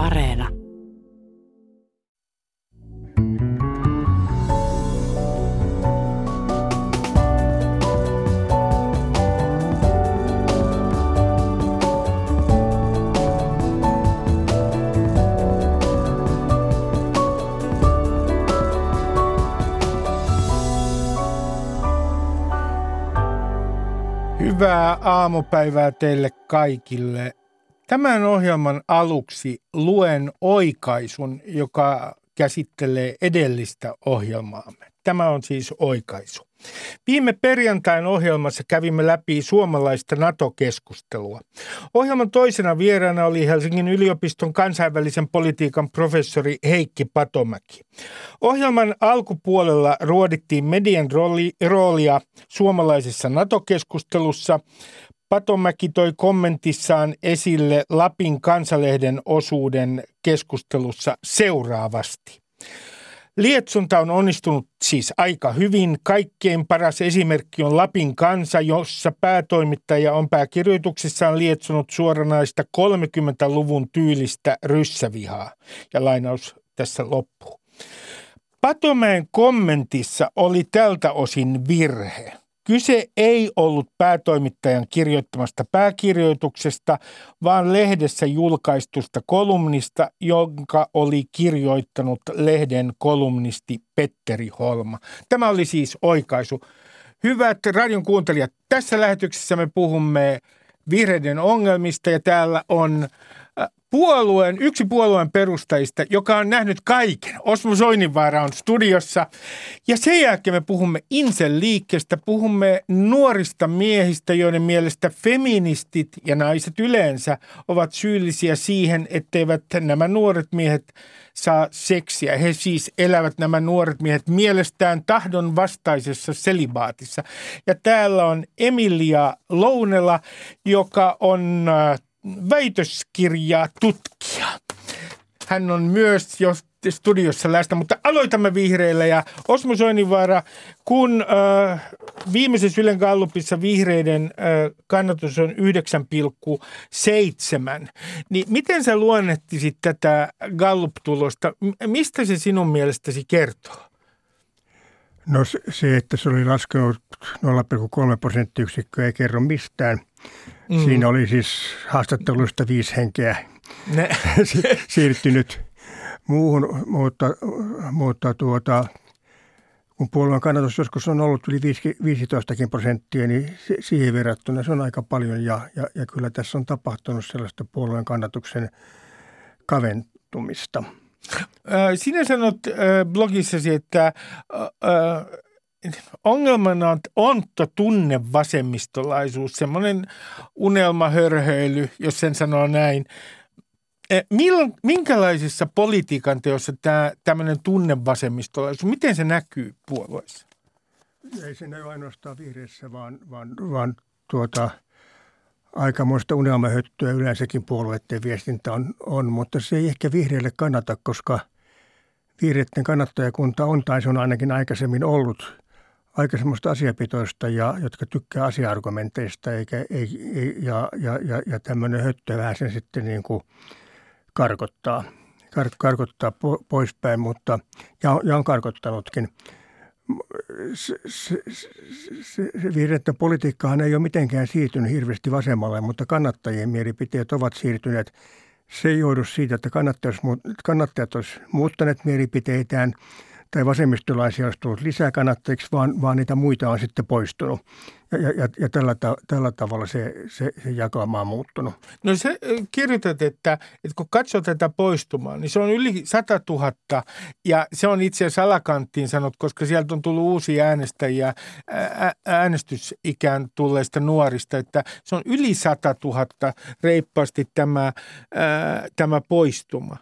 Areena. Hyvää aamupäivää teille kaikille. Tämän ohjelman aluksi luen oikaisun, joka käsittelee edellistä ohjelmaamme. Tämä on siis oikaisu. Viime perjantain ohjelmassa kävimme läpi suomalaista NATO-keskustelua. Ohjelman toisena vieraana oli Helsingin yliopiston kansainvälisen politiikan professori Heikki Patomäki. Ohjelman alkupuolella ruodittiin median rooli, roolia suomalaisessa NATO-keskustelussa. Patomäki toi kommentissaan esille Lapin kansalehden osuuden keskustelussa seuraavasti. Lietsonta on onnistunut siis aika hyvin. Kaikkein paras esimerkki on Lapin kansa, jossa päätoimittaja on pääkirjoituksissaan lietsonut suoranaista 30-luvun tyylistä ryssävihaa. Ja lainaus tässä loppuu. Patomäen kommentissa oli tältä osin virhe. Kyse ei ollut päätoimittajan kirjoittamasta pääkirjoituksesta, vaan lehdessä julkaistusta kolumnista, jonka oli kirjoittanut lehden kolumnisti Petteri Holma. Tämä oli siis oikaisu. Hyvät radion kuuntelijat, tässä lähetyksessä me puhumme vihreiden ongelmista ja täällä on puolueen, yksi puolueen perustajista, joka on nähnyt kaiken. Osmo Soininvaara on studiossa. Ja sen jälkeen me puhumme Insel liikkeestä, puhumme nuorista miehistä, joiden mielestä feministit ja naiset yleensä ovat syyllisiä siihen, etteivät nämä nuoret miehet saa seksiä. He siis elävät nämä nuoret miehet mielestään tahdon vastaisessa selibaatissa. Ja täällä on Emilia Lounela, joka on äh, väitöskirjaa tutkija. Hän on myös jo studiossa läsnä, mutta aloitamme vihreillä ja Osmo Soininvaara, kun äh, viimeisessä Ylen Gallupissa vihreiden äh, kannatus on 9,7, niin miten sä luonnettisit tätä Gallup-tulosta? Mistä se sinun mielestäsi kertoo? No se, että se oli laskenut 0,3 prosenttiyksikköä ei kerro mistään. Mm. Siinä oli siis haastatteluista viisi henkeä ne. siirtynyt muuhun, mutta, mutta tuota, kun puolueen kannatus joskus on ollut yli 15 prosenttia, niin siihen verrattuna se on aika paljon ja, ja, ja kyllä tässä on tapahtunut sellaista puolueen kannatuksen kaventumista. Sinä sanot blogissasi, että ongelmana on onto tunne vasemmistolaisuus, semmoinen unelmahörhöily, jos sen sanoo näin. Milloin, minkälaisessa politiikan teossa tämä tämmöinen vasemmistolaisuus, miten se näkyy puolueessa? Ei se näy ainoastaan vihreissä, vaan, vaan, vaan tuota, aikamoista unelmahöttöä yleensäkin puolueiden viestintä on, on, mutta se ei ehkä vihreille kannata, koska vihreiden kannattajakunta on tai se on ainakin aikaisemmin ollut aika semmoista asiapitoista, ja, jotka tykkää asia-argumenteista eikä, ei, ei, ja, ja, ja, ja tämmöinen höttö vähän sen sitten niin kuin karkottaa, kar, karkottaa po, poispäin, mutta, ja, ja on karkottanutkin. Se, se, se, se vihreiden politiikkahan ei ole mitenkään siirtynyt hirveästi vasemmalle, mutta kannattajien mielipiteet ovat siirtyneet. Se ei johdu siitä, että kannattajat, kannattajat olisivat muuttaneet mielipiteitään – tai vasemmistolaisia olisi tullut lisää kannattajiksi, vaan, vaan niitä muita on sitten poistunut. Ja, ja, ja tällä, tällä tavalla se, se, se jakauma on muuttunut. No se kirjoitat, että, että kun katsoo tätä poistumaa, niin se on yli 100 000 ja se on itse asiassa alakanttiin sanot, koska sieltä on tullut uusia äänestäjiä äänestysikään tulleista nuorista, että se on yli 100 000 reippaasti tämä, ää, tämä poistuma.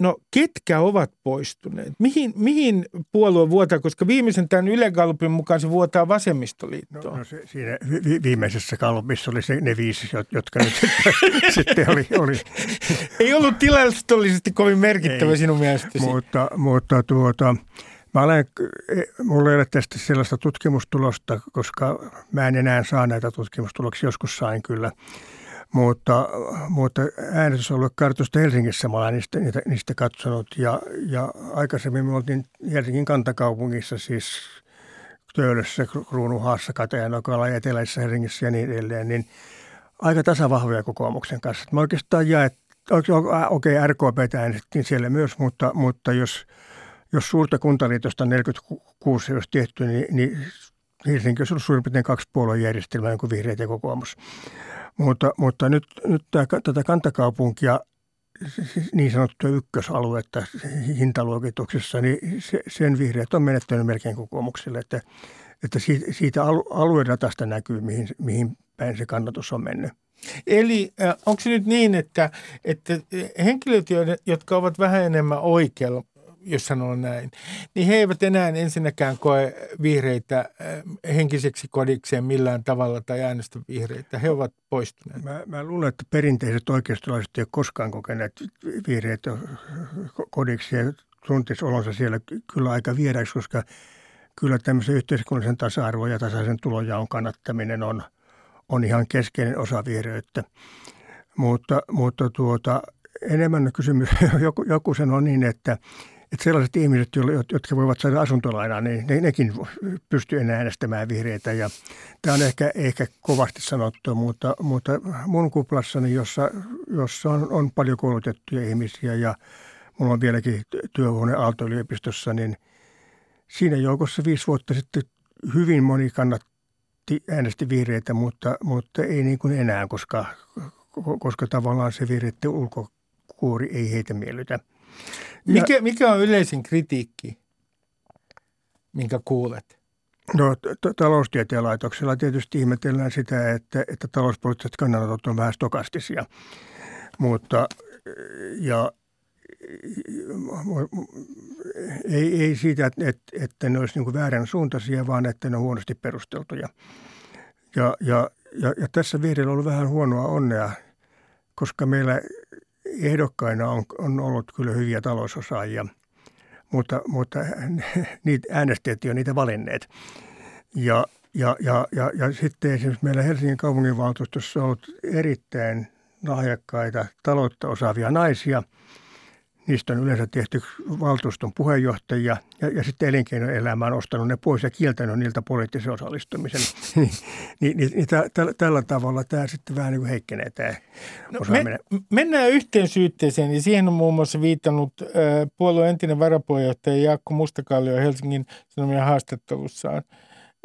No ketkä ovat poistuneet? Mihin, mihin puolue vuotaa, koska viimeisen tämän Yle Gallupin mukaan se vuotaa vasemmistoliittoon? No, no se, siinä vi, viimeisessä Gallupissa oli se, ne viisi, jotka nyt sitten, sitten oli, oli. Ei ollut tilastollisesti kovin merkittävä Ei, sinun mielestäsi. Mutta, mutta tuota, Mä olen, mulla ei ole tästä sellaista tutkimustulosta, koska mä en enää saa näitä tutkimustuloksia, joskus sain kyllä. Mutta, mutta äänestysalue kartoista Helsingissä mä olen niistä, niistä, niistä katsonut ja, ja aikaisemmin me oltiin Helsingin kantakaupungissa siis Töölössä, Kruunuhaassa, Katajanokalla ja Eteläisessä Helsingissä ja niin edelleen, niin aika tasavahvoja kokoomuksen kanssa. Mä oikeastaan jaet, okei, okay, RKP äänestettiin siellä myös, mutta, mutta jos, jos suurta kuntaliitosta 46 olisi tehty, niin, niin Helsinki olisi ollut suurin piirtein kaksi puoluejärjestelmää, kuin vihreät ja kokoomus. Mutta, mutta nyt, nyt tämä, tätä kantakaupunkia, niin sanottua ykkösaluetta hintaluokituksessa, niin se, sen vihreät on menettänyt melkein kokoomukselle, että, että siitä, siitä aluedatasta näkyy, mihin, mihin päin se kannatus on mennyt. Eli äh, onko se nyt niin, että, että henkilöt, jotka ovat vähän enemmän oikealla, jos sanoo näin, niin he eivät enää ensinnäkään koe vihreitä äh, henkiseksi kodikseen millään tavalla tai äänestä vihreitä. He ovat poistuneet. Mä, mä luulen, että perinteiset oikeistolaiset eivät koskaan kokeneet vihreitä kodiksi ja tuntisi olonsa siellä kyllä aika vieraiksi, koska kyllä tämmöisen yhteiskunnallisen tasa-arvon ja tasaisen tulojaon kannattaminen on, on ihan keskeinen osa vihreyttä. Mutta, mutta tuota, enemmän kysymys, joku, joku sanoi niin, että että sellaiset ihmiset, jotka voivat saada asuntolainaa, niin ne, nekin pystyy enää äänestämään vihreitä. Ja tämä on ehkä, ehkä kovasti sanottu, mutta, mutta mun kuplassani, jossa, jossa on, on paljon koulutettuja ihmisiä ja mulla on vieläkin työhuone Aalto-yliopistossa, niin siinä joukossa viisi vuotta sitten hyvin moni kannatti äänesti vihreitä, mutta, mutta ei niin kuin enää, koska, koska tavallaan se vihreiden ulkokuori ei heitä miellytä. Mikä, mikä on yleisin kritiikki, minkä kuulet? No t- taloustieteen laitoksella tietysti ihmetellään sitä, että, että talouspoliittiset kannanotot on vähän stokastisia. Mutta ja, ei, ei siitä, että, että ne olisi niin väärän suuntaisia, vaan että ne on huonosti perusteltuja. Ja, ja, ja, ja tässä vihreillä on ollut vähän huonoa onnea, koska meillä ehdokkaina on, on ollut kyllä hyviä talousosaajia, mutta, mutta niitä äänestäjät on niitä valinneet. Ja, ja, ja, ja, ja sitten esimerkiksi meillä Helsingin kaupunginvaltuustossa on ollut erittäin lahjakkaita taloutta osaavia naisia – Niistä on yleensä tehty valtuuston puheenjohtajia ja, ja sitten elinkeinoelämä on ostanut ne pois ja kieltänyt niiltä poliittisen osallistumisen. niin, niin, niin, niin tä, tä, tällä tavalla tämä sitten vähän niin kuin heikkenee tämä no, me, Mennään yhteen syytteeseen ja siihen on muun muassa viitannut äh, puolueen entinen varapuheenjohtaja Jaakko Mustakallio Helsingin Sanomien haastattelussaan.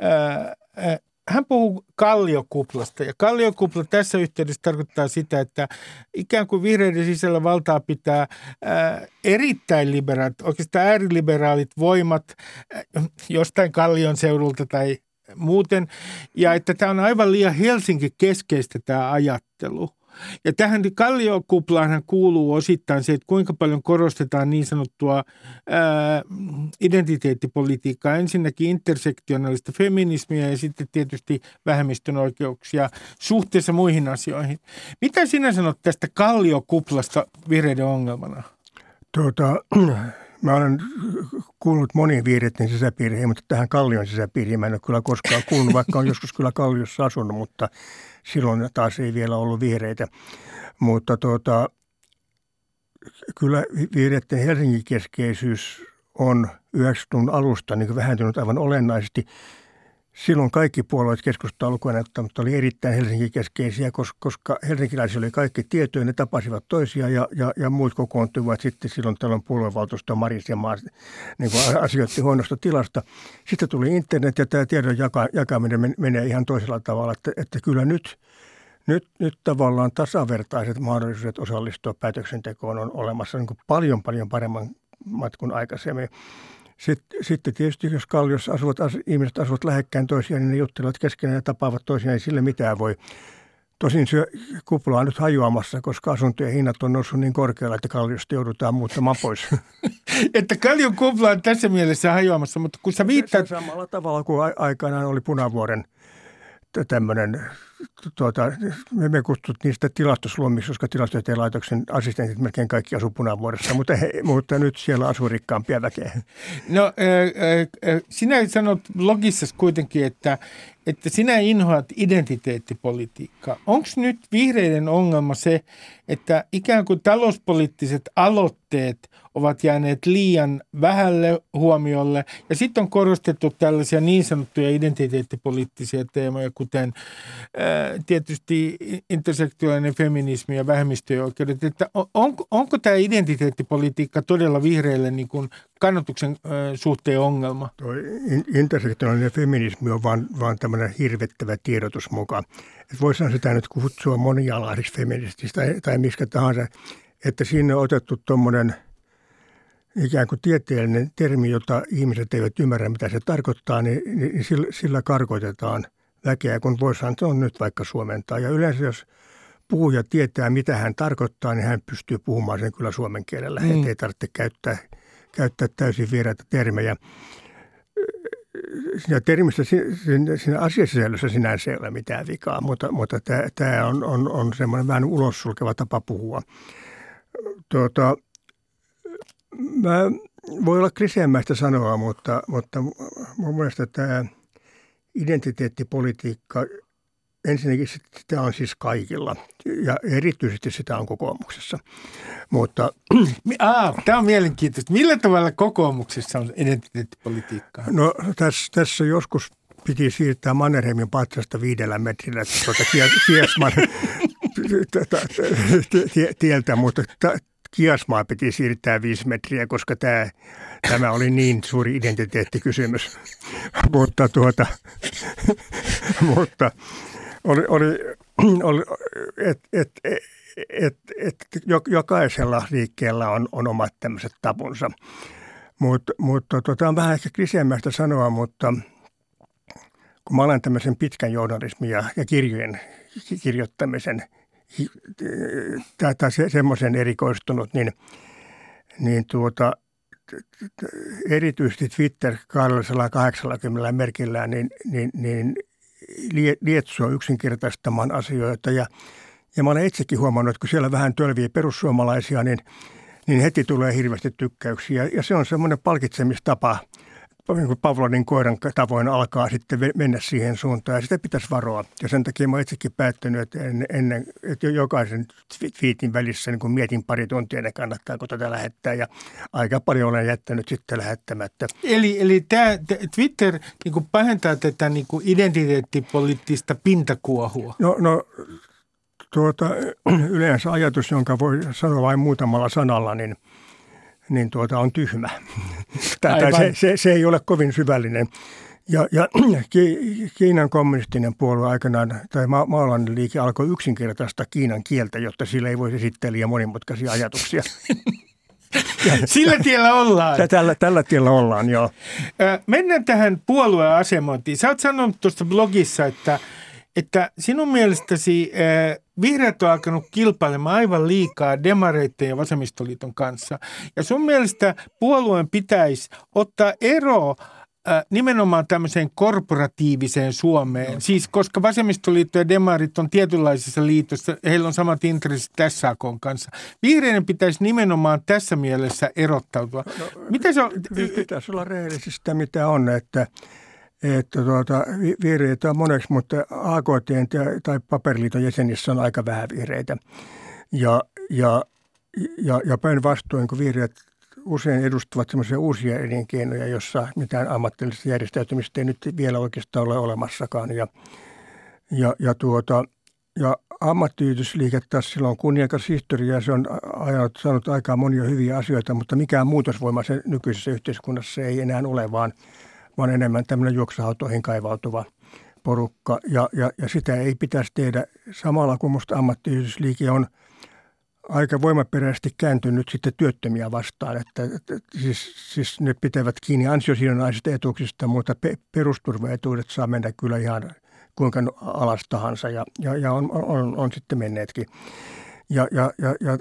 Äh, äh, hän puhuu kalliokuplasta ja kalliokupla tässä yhteydessä tarkoittaa sitä, että ikään kuin vihreiden sisällä valtaa pitää ää, erittäin liberaalit, oikeastaan ääriliberaalit voimat ää, jostain kallion seudulta tai muuten. Ja että tämä on aivan liian Helsinki keskeistä tämä ajattelu – ja tähän kalliokuplaanhan kuuluu osittain se, että kuinka paljon korostetaan niin sanottua ää, identiteettipolitiikkaa. Ensinnäkin intersektionaalista feminismiä ja sitten tietysti vähemmistön oikeuksia suhteessa muihin asioihin. Mitä sinä sanot tästä kalliokuplasta vihreiden ongelmana? Tuota, mä olen kuullut moniin vihreiden sisäpiiriin, mutta tähän kallion sisäpiiriin mä en ole kyllä koskaan kuullut, vaikka on joskus kyllä kalliossa asunut, mutta silloin taas ei vielä ollut vihreitä. Mutta tuota, kyllä vihreiden Helsingin keskeisyys on 90-luvun alusta niin vähentynyt aivan olennaisesti – silloin kaikki puolueet keskustaa lukuun mutta oli erittäin Helsingin keskeisiä, koska helsinkiläisiä oli kaikki tietoja, ne tapasivat toisia ja, ja, ja muut kokoontuivat sitten silloin tällöin puoluevaltuusto Maris ja Maas niin asioitti huonosta tilasta. Sitten tuli internet ja tämä tiedon jaka, jakaminen menee ihan toisella tavalla, että, että kyllä nyt, nyt, nyt tavallaan tasavertaiset mahdollisuudet osallistua päätöksentekoon on olemassa niin kuin paljon paljon paremman kuin aikaisemmin. Sitten, sitten tietysti, jos Kalliossa asuvat, ihmiset asuvat lähekkäin toisiaan, niin ne juttelevat keskenään ja tapaavat toisiaan, ei sille mitään voi. Tosin se kupla on nyt hajoamassa, koska asuntojen hinnat on noussut niin korkealla, että Kalliosta joudutaan muuttamaan pois. että Kallion kupla on tässä mielessä hajoamassa, mutta kun sä viittaat... Samalla tavalla kuin aikanaan oli Punavuoren tämmöinen tuota, me, me kutsut niistä tilastosluomiksi, koska tilastotieteen laitoksen assistentit melkein kaikki asuu punavuodessa, mutta, he, mutta nyt siellä asuu rikkaampia väkeä. No sinä sanot logissa kuitenkin, että, että sinä inhoat identiteettipolitiikkaa. Onko nyt vihreiden ongelma se, että ikään kuin talouspoliittiset aloitteet ovat jääneet liian vähälle huomiolle ja sitten on korostettu tällaisia niin sanottuja identiteettipoliittisia teemoja, kuten ää, tietysti intersektuaalinen feminismi ja vähemmistöjen oikeudet. Että on, onko tämä identiteettipolitiikka todella vihreille niin kuin kannatuksen suhteen ongelma? Tuo intersektuaalinen feminismi on vaan, vaan tämmöinen hirvettävä tiedotus mukaan. Voisihan sitä nyt kutsua monialaisiksi feminististä tai, tai mistä tahansa, että siinä on otettu tuommoinen ikään kuin tieteellinen termi, jota ihmiset eivät ymmärrä, mitä se tarkoittaa, niin, niin sillä, sillä karkoitetaan väkeä, kun voisihan se on nyt vaikka suomentaa. Ja yleensä jos puhuja tietää, mitä hän tarkoittaa, niin hän pystyy puhumaan sen kyllä suomen kielellä, mm. ettei tarvitse käyttää, käyttää täysin vieraita termejä siinä termissä, siinä, siinä asiasisällössä sinänsä ei ole mitään vikaa, mutta, mutta tämä, on, on, on semmoinen vähän ulos sulkeva tapa puhua. Tuota, mä voi olla kriseämmäistä sanoa, mutta, mutta mun mielestä tämä identiteettipolitiikka, ensinnäkin sitä on siis kaikilla ja erityisesti sitä on kokoomuksessa. Mutta, ah, tämä on mielenkiintoista. Millä tavalla kokoomuksessa on identiteettipolitiikkaa? No tässä, tässä joskus piti siirtää Mannerheimin patsasta viidellä metrillä tuota Kiesman tieltä, mutta Kiasmaa piti siirtää viisi metriä, koska tämä, tämä oli niin suuri identiteettikysymys. mutta tuota, mutta oli, oli, oli et, et, et, et, et, jokaisella liikkeellä on, on omat tämmöiset tapunsa. Mutta mutta tota, on vähän ehkä kliseemmästä sanoa, mutta kun mä olen tämmöisen pitkän journalismin ja, ja kirjojen kirjoittamisen tai se, semmoisen erikoistunut, niin, niin tuota, erityisesti Twitter 280 merkillä niin, niin, niin lietsua yksinkertaistamaan asioita. Ja, ja mä olen itsekin huomannut, että kun siellä vähän tölvii perussuomalaisia, niin, niin heti tulee hirveästi tykkäyksiä. Ja se on semmoinen palkitsemistapa – niin kuin Pavlonin koiran tavoin alkaa sitten mennä siihen suuntaan ja sitä pitäisi varoa. Ja sen takia mä itsekin päättänyt, että ennen, ennen että jokaisen twiitin välissä niin kun mietin pari tuntia, että kannattaako tätä lähettää ja aika paljon olen jättänyt sitten lähettämättä. Eli, eli tämä Twitter niin kuin pahentaa tätä niin kuin identiteettipoliittista pintakuohua? No, no tuota, yleensä ajatus, jonka voi sanoa vain muutamalla sanalla, niin – niin tuota on tyhmä. tai se, se, se ei ole kovin syvällinen. Ja, ja Kiinan kommunistinen puolue aikanaan, tai ma- maalainen liike alkoi yksinkertaista Kiinan kieltä, jotta sillä ei voisi esittää liian monimutkaisia ajatuksia. Sillä tiellä ollaan. Tällä, tällä tiellä ollaan, joo. Mennään tähän puolueasemointiin. Sä oot sanonut tuossa blogissa, että, että sinun mielestäsi Vihreät on alkanut kilpailemaan aivan liikaa demareiden ja vasemmistoliiton kanssa. Ja sun mielestä puolueen pitäisi ottaa ero nimenomaan tämmöiseen korporatiiviseen Suomeen. No. Siis koska vasemmistoliitto ja demarit on tietynlaisessa liitossa, heillä on samat intressit tässä akon kanssa. Vihreiden pitäisi nimenomaan tässä mielessä erottautua. No, Mitä se on? Pitäisi olla rehellisesti sitä, mitä on, että – että tuota, vihreitä on moneksi, mutta AKT tai Paperiliiton jäsenissä on aika vähän vihreitä. Ja, ja, ja, ja päinvastoin, kun vihreät usein edustavat sellaisia uusia elinkeinoja, jossa mitään ammatillista järjestäytymistä ei nyt vielä oikeastaan ole olemassakaan. Ja, ja, ja, tuota, ja ammattiyhdysliike taas sillä on kunniakas historia ja se on ajanut, saanut aikaan monia hyviä asioita, mutta mikään muutosvoima se nykyisessä yhteiskunnassa ei enää ole, vaan – vaan enemmän tämmöinen juoksuhautoihin kaivautuva porukka. Ja, ja, ja sitä ei pitäisi tehdä samalla, kun minusta ammattiyhdysliike on aika voimaperäisesti kääntynyt sitten työttömiä vastaan. Että, että siis, siis ne pitävät kiinni ansiosidonnaisista etuuksista, mutta pe, perusturvaetuudet saa mennä kyllä ihan kuinka alas tahansa ja, ja, ja on, on, on sitten menneetkin. Ja, ja, ja, ja,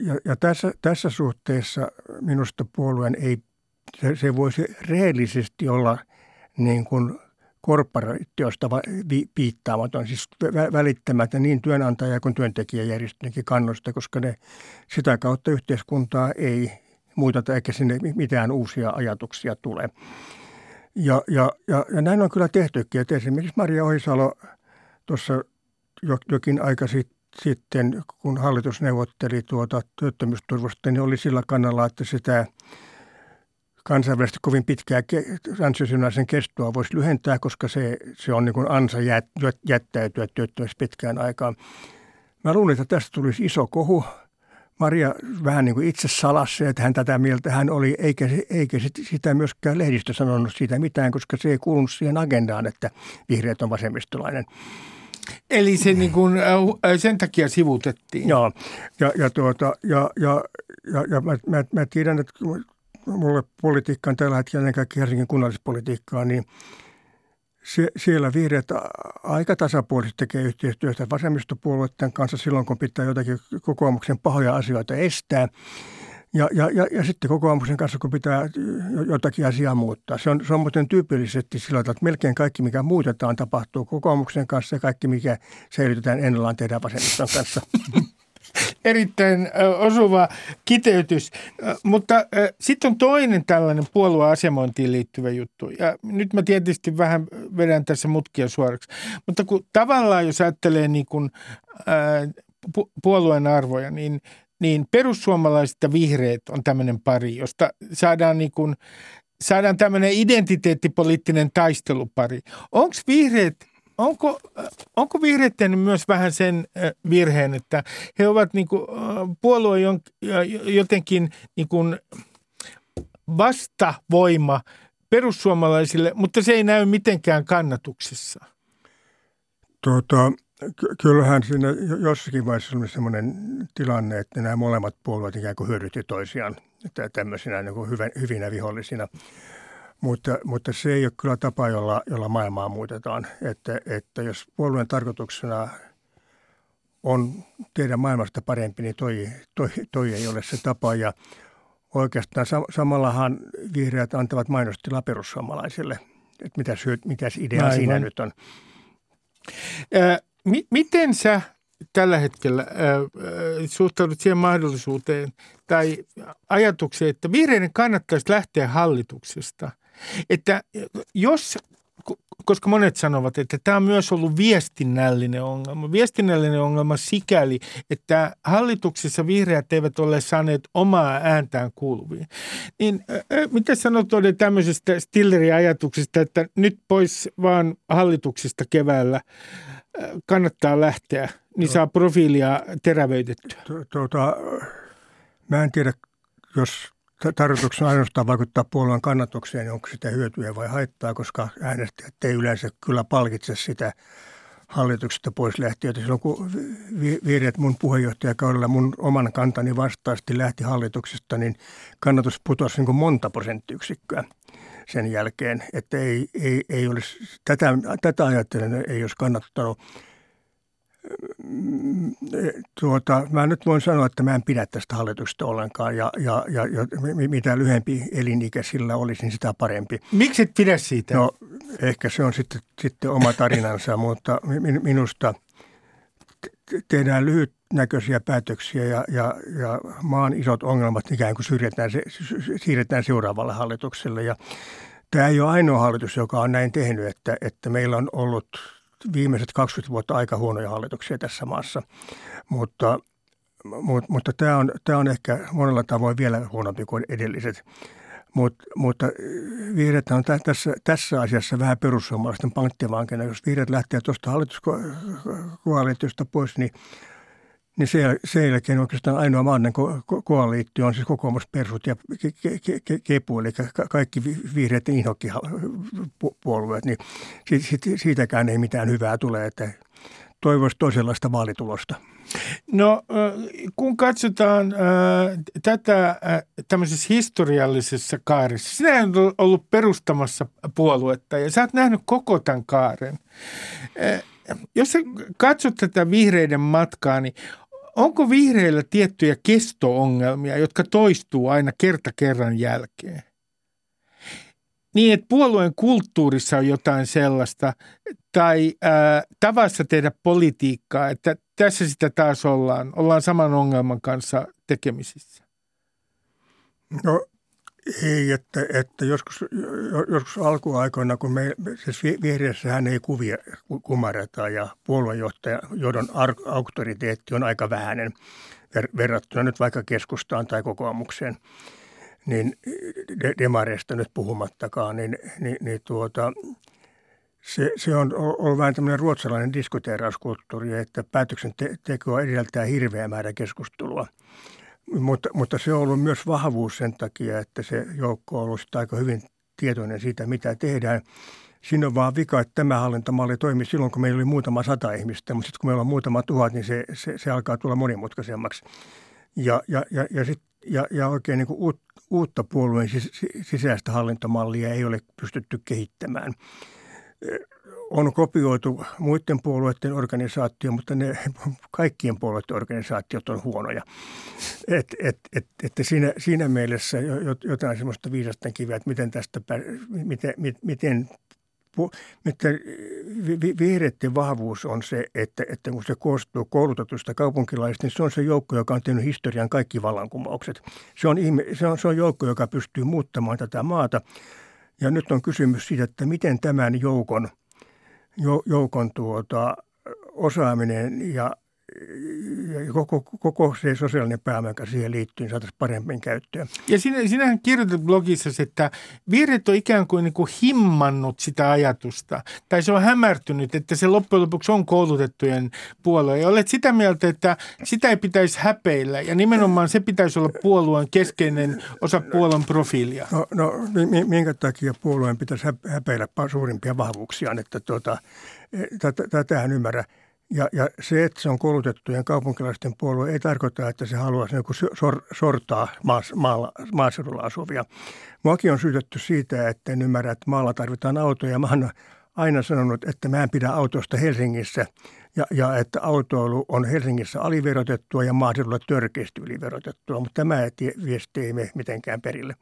ja, ja tässä, tässä suhteessa minusta puolueen ei se, se voisi rehellisesti olla niin kuin korporaatiosta piittaamaton, siis välittämättä niin työnantaja kuin työntekijäjärjestönkin kannusta, koska ne sitä kautta yhteiskuntaa ei muutata eikä sinne mitään uusia ajatuksia tule. Ja, ja, ja, ja näin on kyllä tehtykin, että esimerkiksi Maria Ohisalo tuossa jokin aika sitten, kun hallitus neuvotteli tuota työttömyysturvasta, niin oli sillä kannalla, että sitä kansainvälisesti kovin pitkää ansiosidonnaisen kestoa voisi lyhentää, koska se, se on niin kuin ansa jät, jättäytyä työttömässä pitkään aikaan. Mä luulin, että tästä tulisi iso kohu. Maria vähän niin kuin itse salassa, että hän tätä mieltä hän oli, eikä, eikä sitä myöskään lehdistö sanonut siitä mitään, koska se ei kuulunut siihen agendaan, että vihreät on vasemmistolainen. Eli se niin kuin, äh, sen takia sivutettiin. Joo, ja, ja, tuota, ja, ja, ja, ja mä, mä, mä tiedän, että mulle politiikka on tällä hetkellä ennen kaikkea Helsingin kunnallispolitiikkaa, niin se, siellä vihreät aika tasapuolisesti tekee yhteistyötä vasemmistopuolueiden kanssa silloin, kun pitää jotakin kokoomuksen pahoja asioita estää. Ja, ja, ja, ja sitten kokoomuksen kanssa, kun pitää jotakin asiaa muuttaa. Se on, se on muuten tyypillisesti sillä että melkein kaikki, mikä muutetaan, tapahtuu kokoomuksen kanssa ja kaikki, mikä säilytetään ennallaan, tehdään vasemmiston kanssa. Erittäin osuva kiteytys. Mutta sitten on toinen tällainen puolueasemointiin liittyvä juttu. Ja nyt mä tietysti vähän vedän tässä mutkia suoraksi. Mutta kun tavallaan jos ajattelee niin kuin, ää, puolueen arvoja, niin niin perussuomalaiset ja vihreät on tämmöinen pari, josta saadaan niin kuin, saadaan tämmöinen identiteettipoliittinen taistelupari. Onko vihreät onko, onko vihreät tehnyt myös vähän sen virheen, että he ovat niin kuin, puolue jotenkin niin kuin vastavoima perussuomalaisille, mutta se ei näy mitenkään kannatuksessa? Tuota, kyllähän siinä jossakin vaiheessa oli sellainen tilanne, että nämä molemmat puolueet ikään kuin hyödytti toisiaan tämmöisinä niin kuin hyvinä vihollisina. Mutta, mutta se ei ole kyllä tapa, jolla, jolla maailmaa muutetaan. Että, että jos puolueen tarkoituksena on tehdä maailmasta parempi, niin toi, toi, toi ei ole se tapa. Ja oikeastaan samallahan vihreät antavat mainostilla perussuomalaisille. Että mitäs, mitäs idea Aivan. siinä nyt on? Ää, mi- miten sä tällä hetkellä ää, suhtaudut siihen mahdollisuuteen tai ajatukseen, että vihreiden kannattaisi lähteä hallituksesta – että jos koska monet sanovat, että tämä on myös ollut viestinnällinen ongelma. Viestinnällinen ongelma sikäli, että hallituksessa vihreät eivät ole saaneet omaa ääntään kuuluviin. Niin mitä sanot tämmöisestä Stillerin ajatuksesta, että nyt pois vaan hallituksesta keväällä kannattaa lähteä, niin saa profiilia terävöitettyä? Tuota, mä en tiedä, jos tarkoituksena ainoastaan vaikuttaa puolueen kannatukseen, niin onko sitä hyötyä vai haittaa, koska äänestäjät ei yleensä kyllä palkitse sitä hallituksesta pois lähtiöitä. Silloin kun vihreät mun puheenjohtajakaudella mun oman kantani vastaasti lähti hallituksesta, niin kannatus putosi niin kuin monta prosenttiyksikköä sen jälkeen, että ei, ei, ei olisi, tätä, tätä ajattelen ei olisi kannattanut tuota, mä nyt voin sanoa, että mä en pidä tästä hallituksesta ollenkaan ja, ja, ja, ja mitä lyhempi elinikä sillä olisi, niin sitä parempi. Miksi et pidä siitä? No ehkä se on sitten, sitten oma tarinansa, mutta minusta tehdään lyhytnäköisiä päätöksiä ja, ja, ja maan isot ongelmat ikään kuin siirretään, siirretään seuraavalle hallitukselle ja Tämä ei ole ainoa hallitus, joka on näin tehnyt, että, että meillä on ollut viimeiset 20 vuotta aika huonoja hallituksia tässä maassa. Mutta, mutta, mutta tämä, on, tämä on ehkä monella tavoin vielä huonompi kuin edelliset. Mut, mutta vihreät on tässä, tässä asiassa vähän perussuomalaisten panttivankina. Jos vihreät lähtee tuosta hallituskoalitiosta pois, niin niin se, sen jälkeen oikeastaan ainoa maallinen ko- ko- koaliittio on siis kokoomuspersut ja ke- ke- ke- kepu, eli kaikki vihreät inhokkipuolueet, niin siitäkään ei mitään hyvää tule, että toivoisi toisenlaista vaalitulosta. No kun katsotaan äh, tätä äh, tämmöisessä historiallisessa kaarissa, sinä olet ollut perustamassa puoluetta ja sä oot nähnyt koko tämän kaaren. Äh, jos sä katsot tätä vihreiden matkaa, niin Onko vihreillä tiettyjä kestoongelmia, jotka toistuu aina kerta kerran jälkeen? Niin, että puolueen kulttuurissa on jotain sellaista tai ää, tavassa tehdä politiikkaa, että tässä sitä taas ollaan. Ollaan saman ongelman kanssa tekemisissä. No ei, että, että joskus, joskus alkuaikoina, kun me, siis vihreässähän ei kuvia kumareta ja puoluejohtajan johdon auktoriteetti on aika vähäinen ver, verrattuna nyt vaikka keskustaan tai kokoomukseen, niin de, demareista nyt puhumattakaan, niin, niin, niin tuota, se, se on ollut vähän tämmöinen ruotsalainen diskuteerauskulttuuri, että päätöksentekoa edeltää hirveä määrä keskustelua – mutta, mutta se on ollut myös vahvuus sen takia, että se joukko on ollut aika hyvin tietoinen siitä, mitä tehdään. Siinä on vaan vika, että tämä hallintomalli toimi silloin, kun meillä oli muutama sata ihmistä, mutta sitten kun meillä on muutama tuhat, niin se, se, se alkaa tulla monimutkaisemmaksi. Ja, ja, ja, ja, sit, ja, ja oikein niin uut, uutta puolueen sisäistä hallintomallia ei ole pystytty kehittämään on kopioitu muiden puolueiden organisaatio, mutta ne kaikkien puolueiden organisaatiot on huonoja. Et, et, et, että siinä, siinä mielessä jotain sellaista viisasten kiveä, että miten tästä, miten, miten miten vihreiden vahvuus on se, että, että kun se koostuu koulutetusta kaupunkilaisista, niin se on se joukko, joka on tehnyt historian kaikki vallankumoukset. Se on, ihme, se on, se on joukko, joka pystyy muuttamaan tätä maata. Ja nyt on kysymys siitä, että miten tämän joukon – joukon tuota, osaaminen ja, ja koko, koko se sosiaalinen pääoma, joka siihen liittyy, niin saataisiin paremmin käyttöön. Ja sinä, sinähän kirjoitat blogissa, että vihreät on ikään kuin, niin kuin himmannut sitä ajatusta, tai se on hämärtynyt, että se loppujen lopuksi on koulutettujen puolue. Ja olet sitä mieltä, että sitä ei pitäisi häpeillä, ja nimenomaan se pitäisi olla puolueen keskeinen osa puolueen profiilia. No, no minkä takia puolueen pitäisi häpeillä suurimpia vahvuuksiaan, että tuota, e, tätähän ymmärrä. Ja, ja se, että se on koulutettujen kaupunkilaisten puolue, ei tarkoita, että se haluaisi niin sor, sortaa maas, maalla, maaseudulla asuvia. Muakin on syytetty siitä, että en ymmärrä, että maalla tarvitaan autoja. Mä oon aina sanonut, että mä en pidä autosta Helsingissä ja, ja että autoilu on Helsingissä aliverotettua ja maaseudulla törkeästi yliverotettua, mutta tämä viesti ei mene mitenkään perille.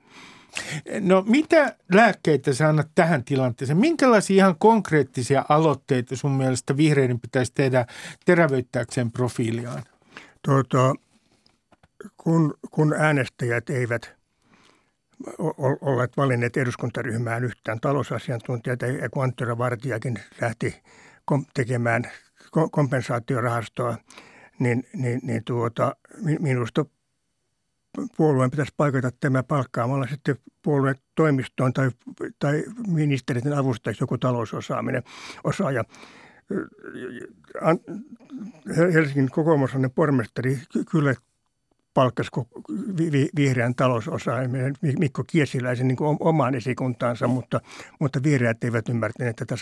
No mitä lääkkeitä sä annat tähän tilanteeseen? Minkälaisia ihan konkreettisia aloitteita sun mielestä vihreiden pitäisi tehdä terävöittääkseen profiiliaan? Tuota, kun, kun äänestäjät eivät olleet valinneet eduskuntaryhmään yhtään talousasiantuntijaa, ja kun Antero Vartijakin lähti tekemään kompensaatiorahastoa, niin, niin, niin tuota, minusta puolueen pitäisi paikata tämä palkkaamalla sitten puolueen toimistoon tai, tai ministerin avustajaksi joku talousosaaminen osaaja. Helsingin kokoomuslainen pormestari kyllä palkkasi vihreän talousosaajan Mikko Kiesiläisen niin kuin omaan esikuntaansa, mutta, mutta vihreät eivät ymmärtäneet tätä,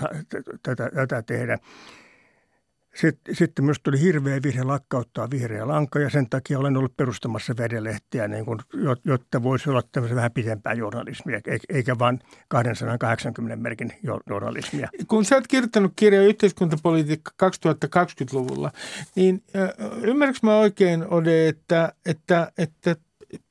tätä, tätä tehdä. Sitten, sitten tuli hirveä virhe lakkauttaa vihreä lanka ja sen takia olen ollut perustamassa vedelehtiä, niin kuin, jotta voisi olla tämmöisen vähän pitempää journalismia, eikä vain 280 merkin journalismia. Kun sä oot kirjoittanut kirjaa yhteiskuntapolitiikka 2020-luvulla, niin ymmärrätkö mä oikein, Ode, että, että, että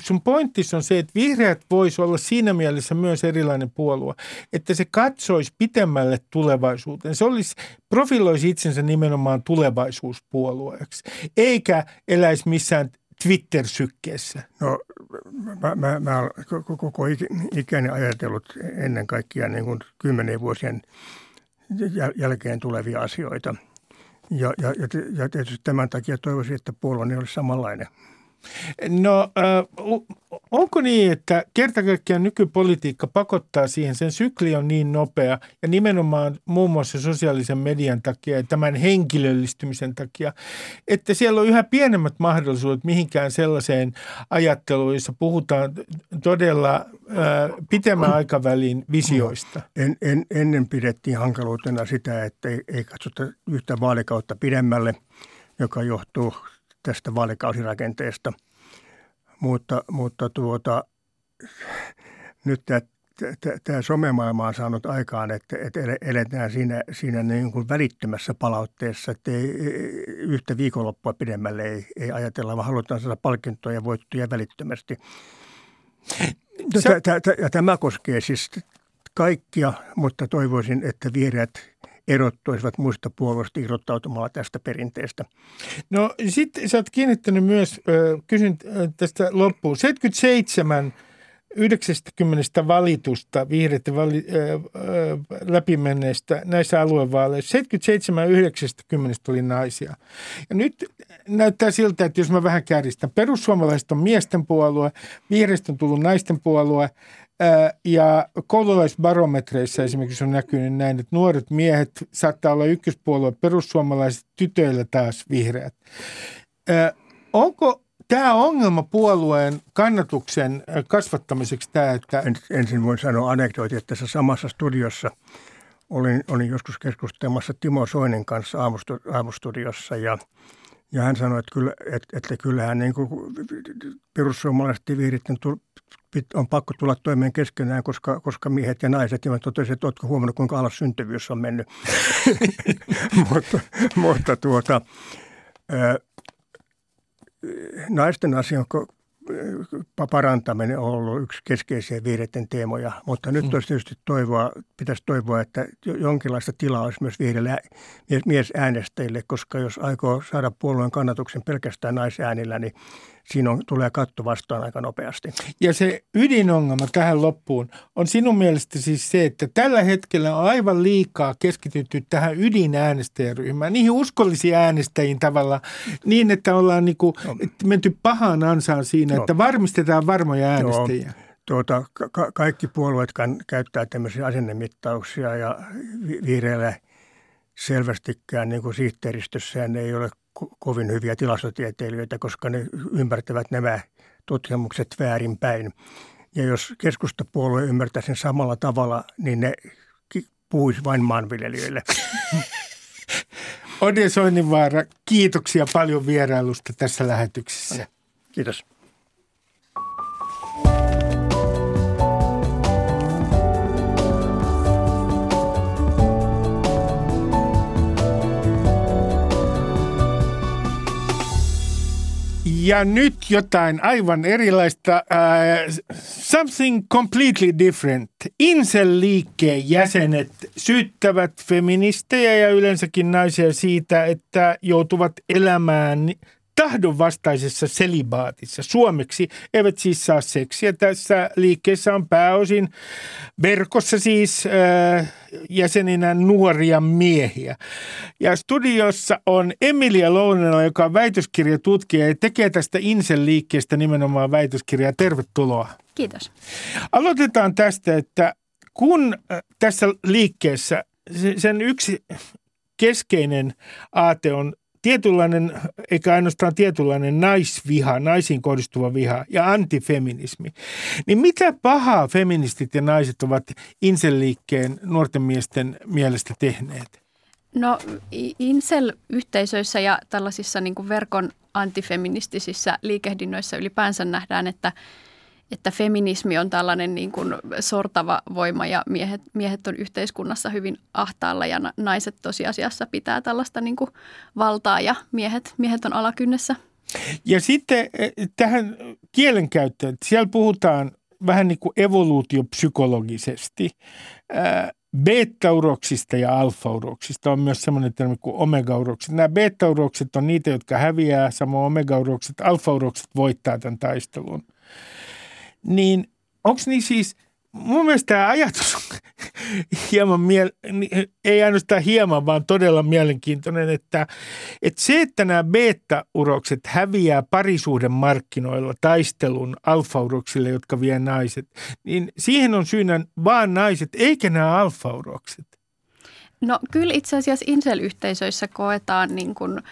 sun pointtissa on se, että vihreät voisi olla siinä mielessä myös erilainen puolue, että se katsoisi pitemmälle tulevaisuuteen. Se olisi, profiloisi itsensä nimenomaan tulevaisuuspuolueeksi, eikä eläisi missään Twitter-sykkeessä. No, mä, mä, mä olen koko ikäni ajatellut ennen kaikkea niin kuin kymmenen vuosien jälkeen tulevia asioita. Ja, ja, ja tietysti tämän takia toivoisin, että puolueeni olisi samanlainen. No onko niin, että kertakaikkiaan nykypolitiikka pakottaa siihen, sen sykli on niin nopea ja nimenomaan muun muassa sosiaalisen median takia ja tämän henkilöllistymisen takia, että siellä on yhä pienemmät mahdollisuudet mihinkään sellaiseen ajatteluun, jossa puhutaan todella pitemmän aikavälin visioista. En, en, ennen pidettiin hankaluutena sitä, että ei, ei katsota yhtä vaalikautta pidemmälle, joka johtuu tästä vaalikausirakenteesta. Mutta, mutta tuota, nyt tämä tämä somemaailma on saanut aikaan, että, että eletään siinä, siinä niin kuin välittömässä palautteessa, että ei, yhtä viikonloppua pidemmälle ei, ei ajatella, vaan halutaan saada palkintoja ja voittoja välittömästi. Ja tämä koskee siis kaikkia, mutta toivoisin, että vihreät erottuisivat muista puolueista irrottautumalla tästä perinteestä. No sitten sä oot kiinnittänyt myös, kysyn tästä loppuun, 77 90 valitusta vihreiden vali, läpimenneistä näissä aluevaaleissa 77-90 oli naisia. Ja nyt näyttää siltä, että jos mä vähän kärjistän, perussuomalaiset on miesten puolue, vihreistä on tullut naisten puolue – ja koululaisbarometreissa esimerkiksi on näkynyt näin, että nuoret miehet saattaa olla ykköspuolue, perussuomalaiset tytöillä taas vihreät. Onko tämä ongelma puolueen kannatuksen kasvattamiseksi tämä, että... Ensin voin sanoa anekdooti, että tässä samassa studiossa olin, olin joskus keskustelemassa Timo Soinen kanssa aamustudiossa ja – ja hän sanoi, että, kyllä, että, että kyllähän niin kuin perussuomalaiset vihreät on pakko tulla toimeen keskenään, koska, koska miehet ja naiset, ja mä totesin, että oletko huomannut, kuinka alas syntyvyys on mennyt. mutta, mutta tuota, naisten asia on parantaminen on ollut yksi keskeisiä vihreiden teemoja, mutta nyt mm. olisi tietysti toivoa, pitäisi toivoa, että jonkinlaista tilaa olisi myös vihreille miesäänestäjille, koska jos aikoo saada puolueen kannatuksen pelkästään naisäänillä, niin siinä on, tulee katto vastaan aika nopeasti. Ja se ydinongelma tähän loppuun on sinun mielestä siis se, että tällä hetkellä on aivan liikaa keskitytty tähän ydinäänestäjäryhmään, niihin uskollisiin äänestäjiin tavalla niin, että ollaan niin kuin, no. menty pahaan ansaan siinä, no. että varmistetaan varmoja äänestäjiä. No. Tuota, ka- kaikki puolueet käyttää tämmöisiä asennemittauksia ja vihreillä selvästikään niin kuin sihteeristössään ei ole ko- kovin hyviä tilastotieteilijöitä, koska ne ymmärtävät nämä tutkimukset väärinpäin. Ja jos keskustapuolue ymmärtää sen samalla tavalla, niin ne puhuisi vain maanviljelijöille. Ode Soininvaara, kiitoksia paljon vierailusta tässä lähetyksessä. Kiitos. Ja nyt jotain aivan erilaista. Uh, something completely different. Incel-liikkeen jäsenet syyttävät feministejä ja yleensäkin naisia siitä, että joutuvat elämään tahdonvastaisessa selibaatissa. Suomeksi eivät siis saa seksiä. Tässä liikkeessä on pääosin verkossa siis äh, jäseninä nuoria miehiä. Ja studiossa on Emilia Lounela, joka on väitöskirjatutkija ja tekee tästä Insel-liikkeestä nimenomaan väitöskirjaa. Tervetuloa. Kiitos. Aloitetaan tästä, että kun äh, tässä liikkeessä sen yksi keskeinen aate on tietynlainen, eikä ainoastaan tietynlainen naisviha, naisiin kohdistuva viha ja antifeminismi. Niin mitä pahaa feministit ja naiset ovat Insel-liikkeen nuorten miesten mielestä tehneet? No Insel-yhteisöissä ja tällaisissa niin kuin verkon antifeministisissä liikehdinnöissä ylipäänsä nähdään, että että feminismi on tällainen niin kuin sortava voima ja miehet, miehet on yhteiskunnassa hyvin ahtaalla ja naiset tosiasiassa pitää tällaista niin kuin valtaa ja miehet, miehet on alakynnessä. Ja sitten eh, tähän kielenkäyttöön, siellä puhutaan vähän niin kuin evoluutiopsykologisesti. Beta-uroksista ja alfa-uroksista on myös semmoinen termi kuin omega-urokset. Nämä beta-urokset on niitä, jotka häviää, samoin omega-urokset, alfa-urokset voittaa tämän taistelun niin onko niin siis, mun mielestä tämä ajatus hieman, miel- ei ainoastaan hieman, vaan todella mielenkiintoinen, että, että se, että nämä beta-urokset häviää parisuuden markkinoilla taistelun alfa-uroksille, jotka vie naiset, niin siihen on syynä vaan naiset, eikä nämä alfa-urokset. No kyllä itse asiassa Insel-yhteisöissä koetaan niin kuin –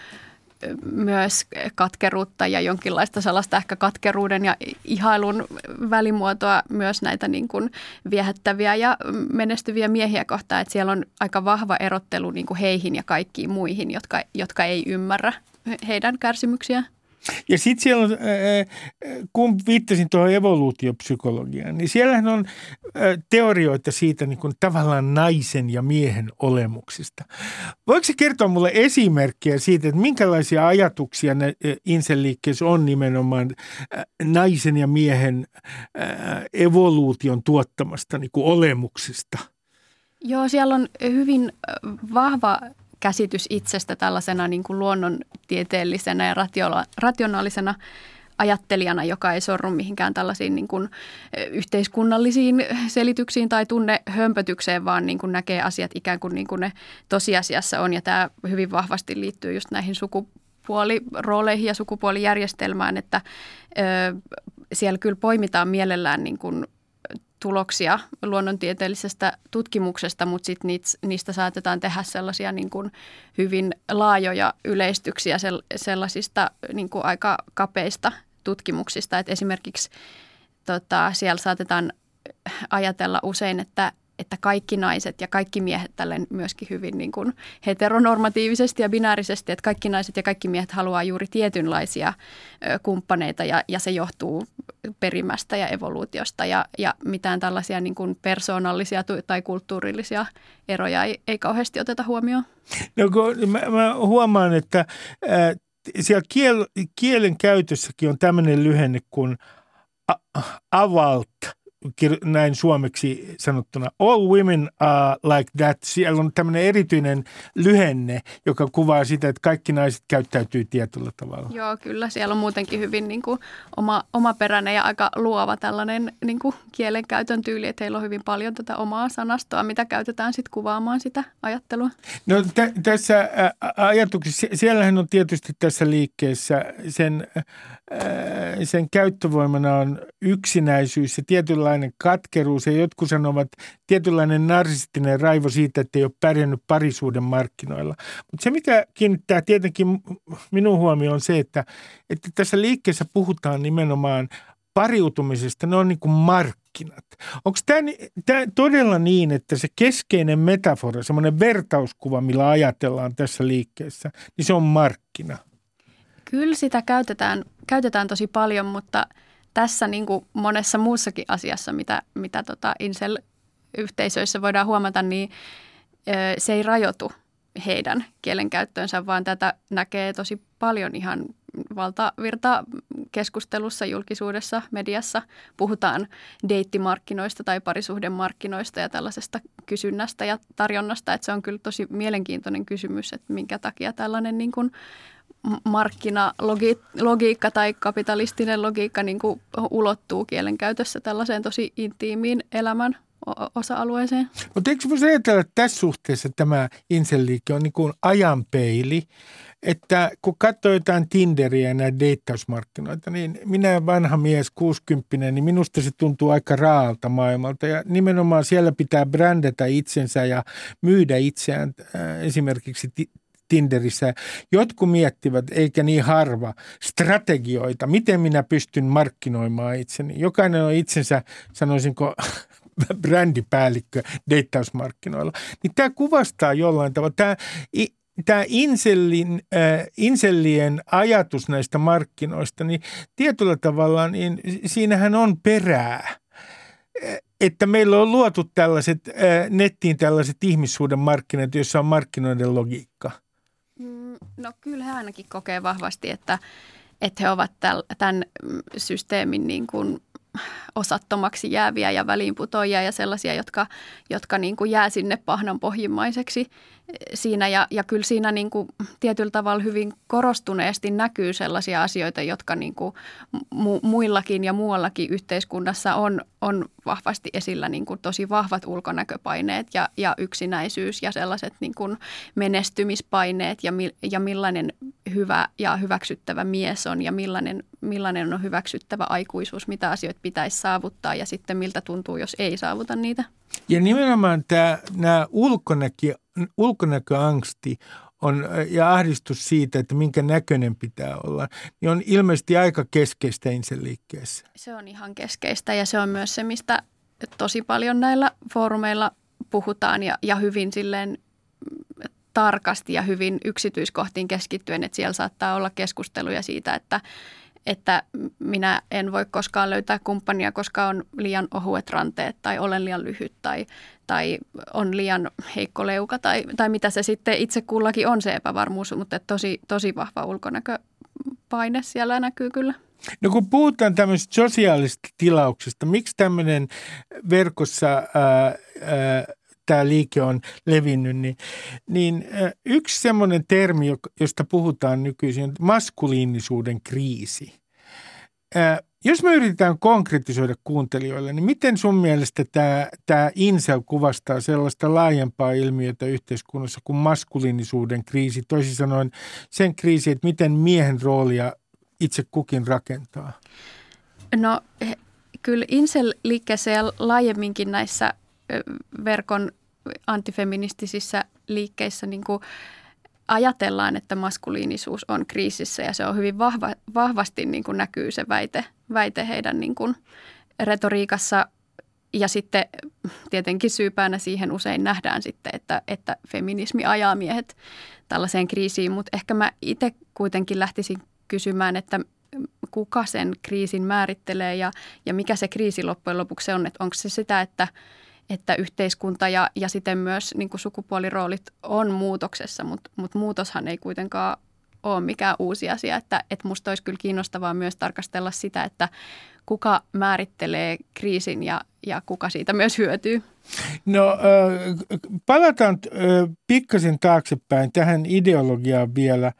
myös katkeruutta ja jonkinlaista sellaista ehkä katkeruuden ja ihailun välimuotoa myös näitä niin kuin viehättäviä ja menestyviä miehiä kohtaan. Että siellä on aika vahva erottelu niin kuin heihin ja kaikkiin muihin, jotka, jotka ei ymmärrä heidän kärsimyksiään. Ja sitten siellä on, kun viittasin tuohon evoluutiopsykologiaan, niin siellähän on teorioita siitä niin kuin tavallaan naisen ja miehen olemuksista. Voiko se kertoa mulle esimerkkejä siitä, että minkälaisia ajatuksia ne inseliikkeessä on nimenomaan naisen ja miehen evoluution tuottamasta niin kuin olemuksista? Joo, siellä on hyvin vahva käsitys itsestä tällaisena niin kuin luonnontieteellisenä ja rationaalisena ajattelijana, joka ei sorru mihinkään tällaisiin niin kuin yhteiskunnallisiin selityksiin tai tunne hömpötykseen, vaan niin kuin näkee asiat ikään kuin, niin kuin ne tosiasiassa on. Ja tämä hyvin vahvasti liittyy just näihin sukupuolirooleihin ja sukupuolijärjestelmään, että ö, siellä kyllä poimitaan mielellään niin kuin tuloksia luonnontieteellisestä tutkimuksesta, mutta sitten niistä saatetaan tehdä sellaisia niin kuin hyvin laajoja yleistyksiä sellaisista niin kuin aika kapeista tutkimuksista. Et esimerkiksi tota, siellä saatetaan ajatella usein, että että kaikki naiset ja kaikki miehet tälleen myöskin hyvin niin kuin heteronormatiivisesti ja binäärisesti, että kaikki naiset ja kaikki miehet haluaa juuri tietynlaisia kumppaneita ja, ja se johtuu perimästä ja evoluutiosta ja, ja mitään tällaisia niin kuin persoonallisia tai kulttuurillisia eroja ei, ei kauheasti oteta huomioon. No kun mä, mä huomaan, että äh, siellä kiel, kielen käytössäkin on tämmöinen lyhenne kuin a, avalt – näin suomeksi sanottuna, all women are like that. Siellä on tämmöinen erityinen lyhenne, joka kuvaa sitä, että kaikki naiset käyttäytyy tietyllä tavalla. Joo, kyllä. Siellä on muutenkin hyvin niin kuin oma, omaperäinen ja aika luova tällainen niin kuin kielenkäytön tyyli, että heillä on hyvin paljon tätä omaa sanastoa, mitä käytetään sitten kuvaamaan sitä ajattelua. No t- tässä ä, ajatuksessa, siellähän on tietysti tässä liikkeessä sen, ä, sen käyttövoimana on yksinäisyys ja tietynlainen tietynlainen katkeruus ja jotkut sanovat tietynlainen narsistinen raivo siitä, että ei ole pärjännyt parisuuden markkinoilla. Mutta se, mikä kiinnittää tietenkin minun huomioon on se, että, että tässä liikkeessä puhutaan nimenomaan pariutumisesta, ne on niin kuin markkinat. Onko tämä todella niin, että se keskeinen metafora, semmoinen vertauskuva, millä ajatellaan tässä liikkeessä, niin se on markkina? Kyllä sitä käytetään, käytetään tosi paljon, mutta – tässä niin kuin monessa muussakin asiassa, mitä, mitä tota Incel-yhteisöissä voidaan huomata, niin se ei rajoitu heidän kielenkäyttöönsä, vaan tätä näkee tosi paljon ihan valtavirta keskustelussa, julkisuudessa, mediassa. Puhutaan deittimarkkinoista tai parisuhdemarkkinoista ja tällaisesta kysynnästä ja tarjonnasta. Että se on kyllä tosi mielenkiintoinen kysymys, että minkä takia tällainen niin kuin markkinalogiikka tai kapitalistinen logiikka niin kuin ulottuu kielenkäytössä tällaiseen tosi intiimiin elämän osa-alueeseen. Mutta eikö voisi ajatella, että tässä suhteessa tämä Insel-liike on niin kuin ajanpeili, että kun katsoo jotain Tinderiä ja näitä deittausmarkkinoita, niin minä vanha mies, 60 niin minusta se tuntuu aika raalta maailmalta. Ja nimenomaan siellä pitää brändätä itsensä ja myydä itseään äh, esimerkiksi Tinderissä. Jotkut miettivät, eikä niin harva, strategioita, miten minä pystyn markkinoimaan itseni. Jokainen on itsensä, sanoisinko, brändipäällikkö deittausmarkkinoilla. Niin tämä kuvastaa jollain tavalla, tämä, tämä Inselin, äh, Insellien ajatus näistä markkinoista, niin tietyllä tavalla niin siinähän on perää että meillä on luotu tällaiset, äh, nettiin tällaiset ihmissuuden markkinat, joissa on markkinoiden logiikka – No kyllä he ainakin kokee vahvasti, että, että he ovat tämän systeemin niin kuin osattomaksi jääviä ja väliinputoajia ja sellaisia, jotka, jotka niin kuin jää sinne pahnan pohjimmaiseksi siinä. Ja, ja kyllä siinä niin kuin tietyllä tavalla hyvin korostuneesti näkyy sellaisia asioita, jotka niin kuin mu- muillakin ja muuallakin yhteiskunnassa on, on vahvasti esillä niin kuin tosi vahvat ulkonäköpaineet ja, ja yksinäisyys ja sellaiset niin kuin menestymispaineet ja, mi, ja millainen hyvä ja hyväksyttävä mies on ja millainen, millainen on hyväksyttävä aikuisuus, mitä asioita pitäisi saavuttaa ja sitten miltä tuntuu, jos ei saavuta niitä. Ja nimenomaan tämä, nämä ulkonäkö, ulkonäköangsti on, ja ahdistus siitä, että minkä näköinen pitää olla, niin on ilmeisesti aika keskeistä liikkeessä. Se on ihan keskeistä ja se on myös se, mistä tosi paljon näillä foorumeilla puhutaan ja, ja hyvin silleen tarkasti ja hyvin yksityiskohtiin keskittyen, että siellä saattaa olla keskusteluja siitä, että, että minä en voi koskaan löytää kumppania, koska on liian ohuet ranteet tai olen liian lyhyt tai, tai on liian heikko leuka tai, tai mitä se sitten itse kullakin on se epävarmuus, mutta tosi, tosi vahva ulkonäköpaine siellä näkyy kyllä. No kun puhutaan tämmöisestä sosiaalisesta tilauksesta, miksi tämmöinen verkossa ää, ää, tämä liike on levinnyt, niin, niin yksi semmoinen termi, josta puhutaan nykyisin, on maskuliinisuuden kriisi. Jos me yritetään konkretisoida kuuntelijoille, niin miten sun mielestä tämä, tämä incel kuvastaa sellaista laajempaa ilmiötä yhteiskunnassa kuin maskuliinisuuden kriisi? Toisin sanoen sen kriisi, että miten miehen roolia itse kukin rakentaa? No kyllä incel-liikkeessä ja laajemminkin näissä verkon antifeministisissä liikkeissä niin kuin ajatellaan, että maskuliinisuus on kriisissä ja se on hyvin vahva, vahvasti niin kuin näkyy se väite, väite heidän niin kuin retoriikassa. Ja sitten tietenkin syypäänä siihen usein nähdään sitten, että, että feminismi ajaa miehet tällaiseen kriisiin, mutta ehkä mä itse kuitenkin lähtisin kysymään, että kuka sen kriisin määrittelee ja, ja mikä se kriisi loppujen lopuksi on, että onko se sitä, että – että yhteiskunta ja, ja sitten myös niin kuin sukupuoliroolit on muutoksessa, mutta mut muutoshan ei kuitenkaan ole mikään uusi asia. Että, että musta olisi kyllä kiinnostavaa myös tarkastella sitä, että kuka määrittelee kriisin ja, ja kuka siitä myös hyötyy. No palataan pikkasen taaksepäin tähän ideologiaan vielä.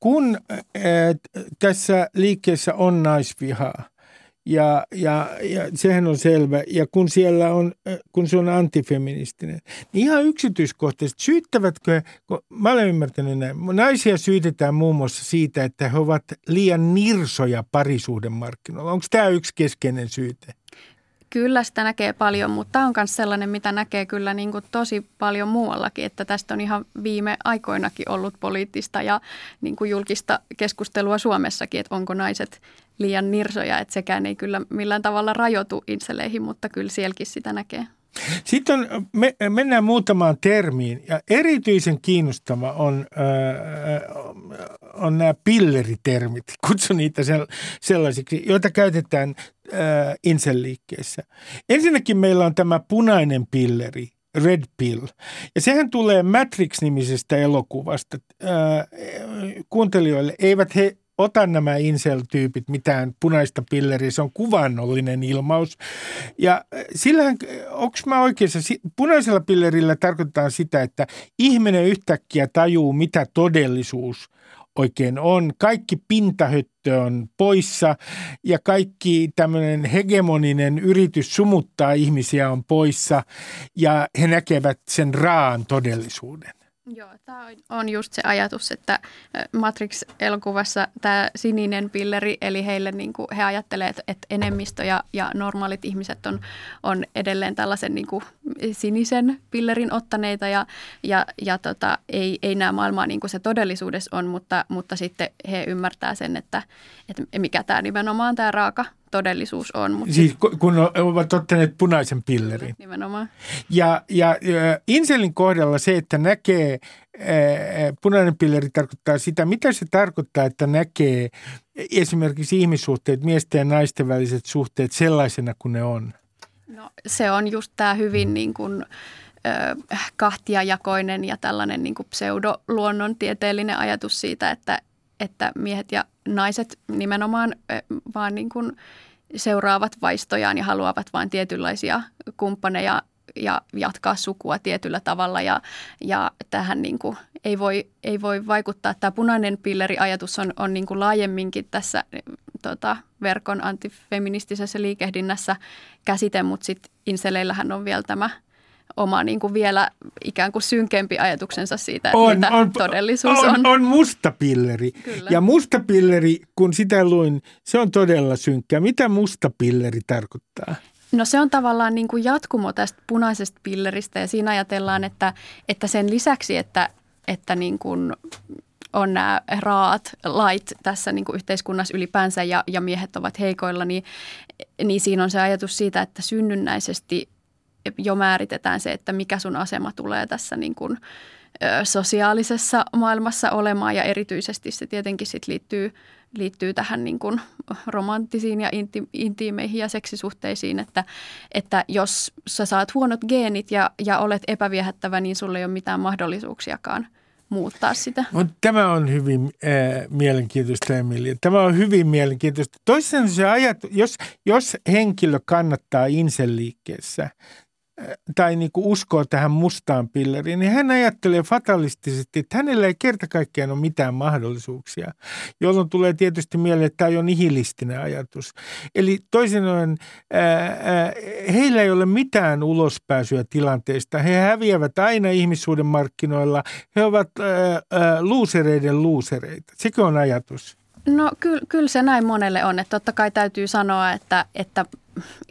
Kun tässä liikkeessä on naisvihaa, ja, ja, ja sehän on selvä. Ja kun siellä on, äh, kun se on antifeministinen, niin ihan yksityiskohtaisesti syyttävätkö, kun mä olen ymmärtänyt näin, naisia syytetään muun muassa siitä, että he ovat liian nirsoja parisuhdemarkkinoilla. Onko tämä yksi keskeinen syyte? Kyllä sitä näkee paljon, mutta tämä on myös sellainen, mitä näkee kyllä niin kuin tosi paljon muuallakin, että tästä on ihan viime aikoinakin ollut poliittista ja niin kuin julkista keskustelua Suomessakin, että onko naiset liian nirsoja, että sekään ei kyllä millään tavalla rajoitu inseleihin, mutta kyllä sielläkin sitä näkee. Sitten on, me, mennään muutamaan termiin ja erityisen kiinnostava on, äh, on nämä pilleritermit, kutsun niitä sellaisiksi, joita käytetään äh, inselliikkeessä. Ensinnäkin meillä on tämä punainen pilleri, Red Pill. Ja sehän tulee Matrix-nimisestä elokuvasta. Äh, kuuntelijoille eivät he ota nämä incel-tyypit mitään punaista pilleriä, se on kuvannollinen ilmaus. Ja äh, sillähän, onko mä oikeassa, punaisella pillerillä tarkoittaa sitä, että ihminen yhtäkkiä tajuu, mitä todellisuus oikein on. Kaikki pintahöttö on poissa ja kaikki tämmöinen hegemoninen yritys sumuttaa ihmisiä on poissa ja he näkevät sen raan todellisuuden. Joo, tämä on just se ajatus, että Matrix-elokuvassa tämä sininen pilleri, eli heille niin kuin he ajattelevat, että enemmistö ja, ja normaalit ihmiset on, on edelleen tällaisen niin kuin sinisen pillerin ottaneita ja, ja, ja tota, ei, ei näe maailmaa niin kuin se todellisuudessa on, mutta, mutta sitten he ymmärtää sen, että, että mikä tämä nimenomaan tämä raaka todellisuus on. Mutta siis kun ovat ottaneet punaisen pillerin. Nimenomaan. Ja, ja, Inselin kohdalla se, että näkee, punainen pilleri tarkoittaa sitä, mitä se tarkoittaa, että näkee esimerkiksi ihmissuhteet, miesten ja naisten väliset suhteet sellaisena kuin ne on? No se on just tämä hyvin niin kuin, kahtiajakoinen ja tällainen niin kuin pseudoluonnontieteellinen ajatus siitä, että, että miehet ja naiset nimenomaan vaan niin kuin seuraavat vaistojaan ja haluavat vain tietynlaisia kumppaneja ja jatkaa sukua tietyllä tavalla ja, ja tähän niin kuin ei, voi, ei voi vaikuttaa. Tämä punainen pilleriajatus on, on niin kuin laajemminkin tässä tota, verkon antifeministisessä liikehdinnässä käsite, mutta sitten inseleillähän on vielä tämä – oma niin kuin vielä ikään kuin synkempi ajatuksensa siitä, on, mitä on, todellisuus on. On, on mustapilleri. Kyllä. Ja mustapilleri, kun sitä luin, se on todella synkkä. Mitä mustapilleri tarkoittaa? No se on tavallaan niin kuin jatkumo tästä punaisesta pilleristä ja siinä ajatellaan, että, että sen lisäksi, että, että niin kuin on nämä raat lait tässä niin kuin yhteiskunnassa ylipäänsä ja, ja miehet ovat heikoilla, niin, niin siinä on se ajatus siitä, että synnynnäisesti jo määritetään se, että mikä sun asema tulee tässä niin kuin sosiaalisessa maailmassa olemaan ja erityisesti se tietenkin sit liittyy, liittyy tähän niin kuin romanttisiin ja inti, intiimeihin ja seksisuhteisiin, että, että jos sä saat huonot geenit ja, ja olet epäviehättävä, niin sulla ei ole mitään mahdollisuuksiakaan muuttaa sitä. Mutta tämä on hyvin äh, mielenkiintoista, Emilia. Tämä on hyvin mielenkiintoista. Toisin se ajat, jos, jos henkilö kannattaa inselliikkeessä tai niin kuin uskoo tähän mustaan pilleriin, niin hän ajattelee fatalistisesti, että hänellä ei kerta kaikkiaan ole mitään mahdollisuuksia, jolloin tulee tietysti mieleen, että tämä on nihilistinen ajatus. Eli toisin sanoen, heillä ei ole mitään ulospääsyä tilanteesta. He häviävät aina ihmissuuden markkinoilla. He ovat luusereiden luusereita. Sekö on ajatus? No kyllä, kyllä se näin monelle on. Että totta kai täytyy sanoa, että, että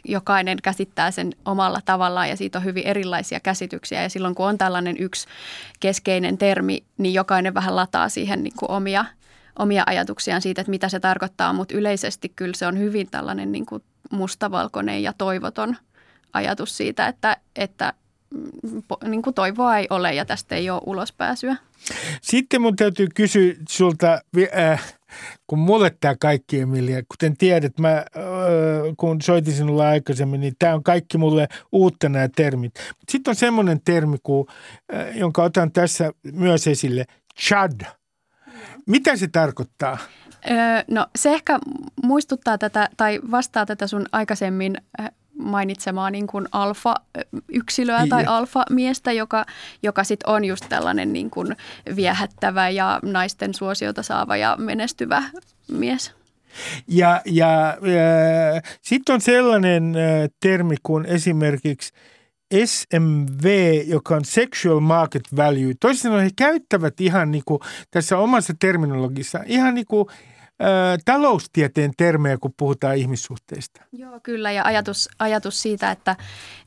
jokainen käsittää sen omalla tavallaan ja siitä on hyvin erilaisia käsityksiä. Ja silloin kun on tällainen yksi keskeinen termi, niin jokainen vähän lataa siihen niin kuin omia, omia ajatuksiaan siitä, että mitä se tarkoittaa. Mutta yleisesti kyllä se on hyvin tällainen niin kuin mustavalkoinen ja toivoton ajatus siitä, että, että mm, niin kuin toivoa ei ole ja tästä ei ole ulospääsyä. Sitten mun täytyy kysyä sulta, äh, kun mulle tämä kaikki, Emilia, kuten tiedät, mä, kun soitin sinulle aikaisemmin, niin tämä on kaikki mulle uutta nämä termit. Sitten on semmoinen termi, kuin, äh, jonka otan tässä myös esille, chad. Mitä se tarkoittaa? Öö, no se ehkä muistuttaa tätä tai vastaa tätä sun aikaisemmin mainitsemaa niin kuin alfa-yksilöä tai alfa-miestä, joka, joka sitten on just tällainen niin kuin viehättävä ja naisten suosiota saava ja menestyvä mies. Ja, ja äh, sitten on sellainen äh, termi kuin esimerkiksi SMV, joka on Sexual Market Value. Toisin sanoen he käyttävät ihan niin kuin tässä omassa terminologissa ihan niin kuin taloustieteen termejä, kun puhutaan ihmissuhteista. Joo, kyllä. Ja ajatus, ajatus siitä, että,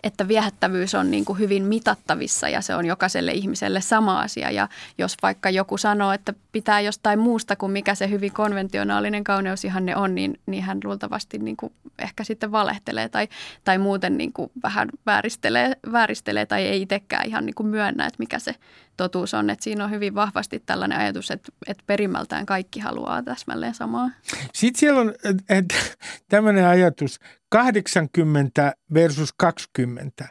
että viehättävyys on niin kuin hyvin mitattavissa ja se on jokaiselle ihmiselle sama asia. Ja jos vaikka joku sanoo, että pitää jostain muusta kuin mikä se hyvin konventionaalinen kauneusihanne on, niin, niin hän luultavasti niin kuin ehkä sitten valehtelee tai, tai muuten niin kuin vähän vääristelee, vääristelee tai ei itsekään ihan niin kuin myönnä, että mikä se totuus on. Että siinä on hyvin vahvasti tällainen ajatus, että, että perimmältään kaikki haluaa täsmälleen samaa. Sitten siellä on tämmöinen ajatus 80 versus 20.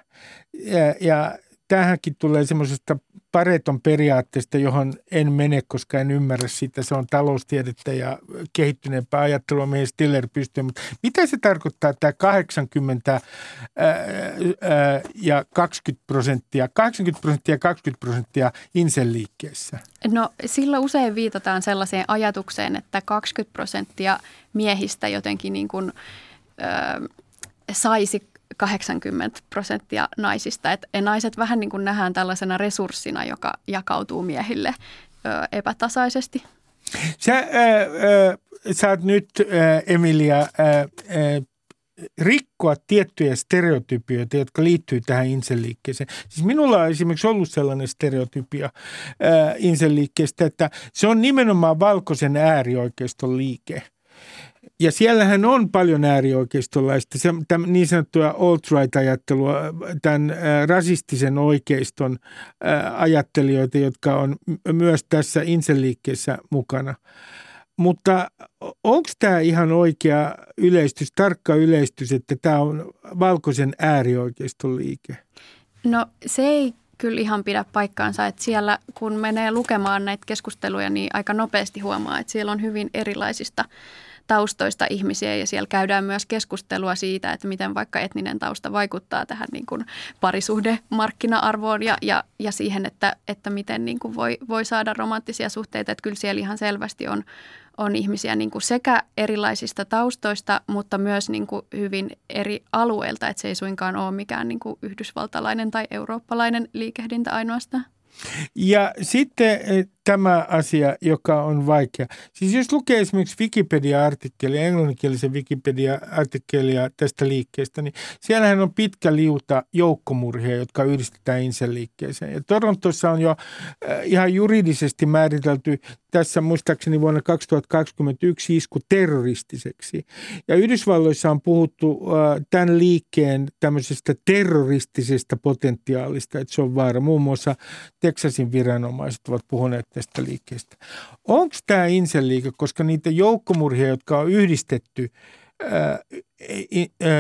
Ja, ja tähänkin tulee semmoisesta Pareton periaatteesta, johon en mene, koska en ymmärrä sitä. Se on taloustiedettä ja kehittyneempää ajattelua, mihin Stiller pystyy. Mutta mitä se tarkoittaa tämä 80 ää, ää, ja 20 prosenttia, 80 prosenttia ja 20 prosenttia inselliikkeessä? No sillä usein viitataan sellaiseen ajatukseen, että 20 prosenttia miehistä jotenkin niin kuin, ää, saisi 80 prosenttia naisista. Et naiset vähän niin kuin nähdään tällaisena resurssina, joka jakautuu miehille ö, epätasaisesti. Sä, äh, äh, saat nyt, äh, Emilia, äh, äh, rikkoa tiettyjä stereotypioita, jotka liittyy tähän inselliikkeeseen. Siis minulla on esimerkiksi ollut sellainen stereotypia äh, inselliikkeestä, että se on nimenomaan valkoisen äärioikeiston liike – ja siellähän on paljon äärioikeistolaista, se, täm, niin sanottua alt-right-ajattelua, tämän ä, rasistisen oikeiston ä, ajattelijoita, jotka on myös tässä inselliikkeessä mukana. Mutta onko tämä ihan oikea yleistys, tarkka yleistys, että tämä on valkoisen äärioikeiston liike? No se ei kyllä ihan pidä paikkaansa, että siellä kun menee lukemaan näitä keskusteluja, niin aika nopeasti huomaa, että siellä on hyvin erilaisista taustoista ihmisiä ja siellä käydään myös keskustelua siitä, että miten vaikka etninen tausta vaikuttaa tähän niin kuin parisuhdemarkkina-arvoon ja, ja, ja siihen, että, että miten niin kuin voi, voi saada romanttisia suhteita. Että kyllä siellä ihan selvästi on, on ihmisiä niin kuin sekä erilaisista taustoista, mutta myös niin kuin hyvin eri alueilta, että se ei suinkaan ole mikään niin kuin yhdysvaltalainen tai eurooppalainen liikehdintä ainoastaan. Ja sitten tämä asia, joka on vaikea. Siis jos lukee esimerkiksi Wikipedia-artikkelia, englanninkielisen Wikipedia-artikkelia tästä liikkeestä, niin siellähän on pitkä liuta joukkomurhia, jotka yhdistetään liikkeeseen. Ja Torontossa on jo äh, ihan juridisesti määritelty tässä muistaakseni vuonna 2021 isku terroristiseksi. Ja Yhdysvalloissa on puhuttu äh, tämän liikkeen tämmöisestä terroristisesta potentiaalista, että se on vaara. Muun muassa Texasin viranomaiset ovat puhuneet tästä liikkeestä. Onko tämä inseliike, koska niitä joukkomurhia, jotka on yhdistetty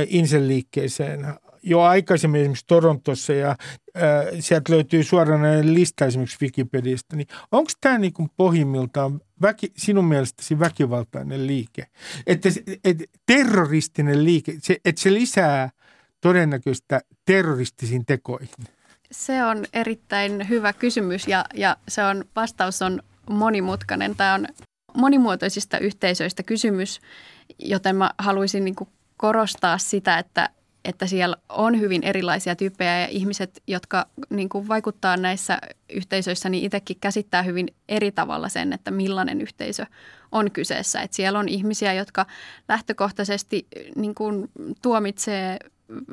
inseliikkeeseen jo aikaisemmin esimerkiksi Torontossa ja ää, sieltä löytyy suoranainen lista esimerkiksi Wikipediasta, niin onko tämä niin kuin pohjimmiltaan väki, sinun mielestäsi väkivaltainen liike? Että et, terroristinen liike, että se lisää todennäköistä terroristisiin tekoihin? Se on erittäin hyvä kysymys ja, ja se on, vastaus on monimutkainen. Tämä on monimuotoisista yhteisöistä kysymys, joten mä haluaisin niin korostaa sitä, että, että siellä on hyvin erilaisia tyyppejä ja ihmiset, jotka niin kuin vaikuttaa näissä yhteisöissä, niin itsekin käsittää hyvin eri tavalla sen, että millainen yhteisö on kyseessä. Että siellä on ihmisiä, jotka lähtökohtaisesti niin kuin tuomitsee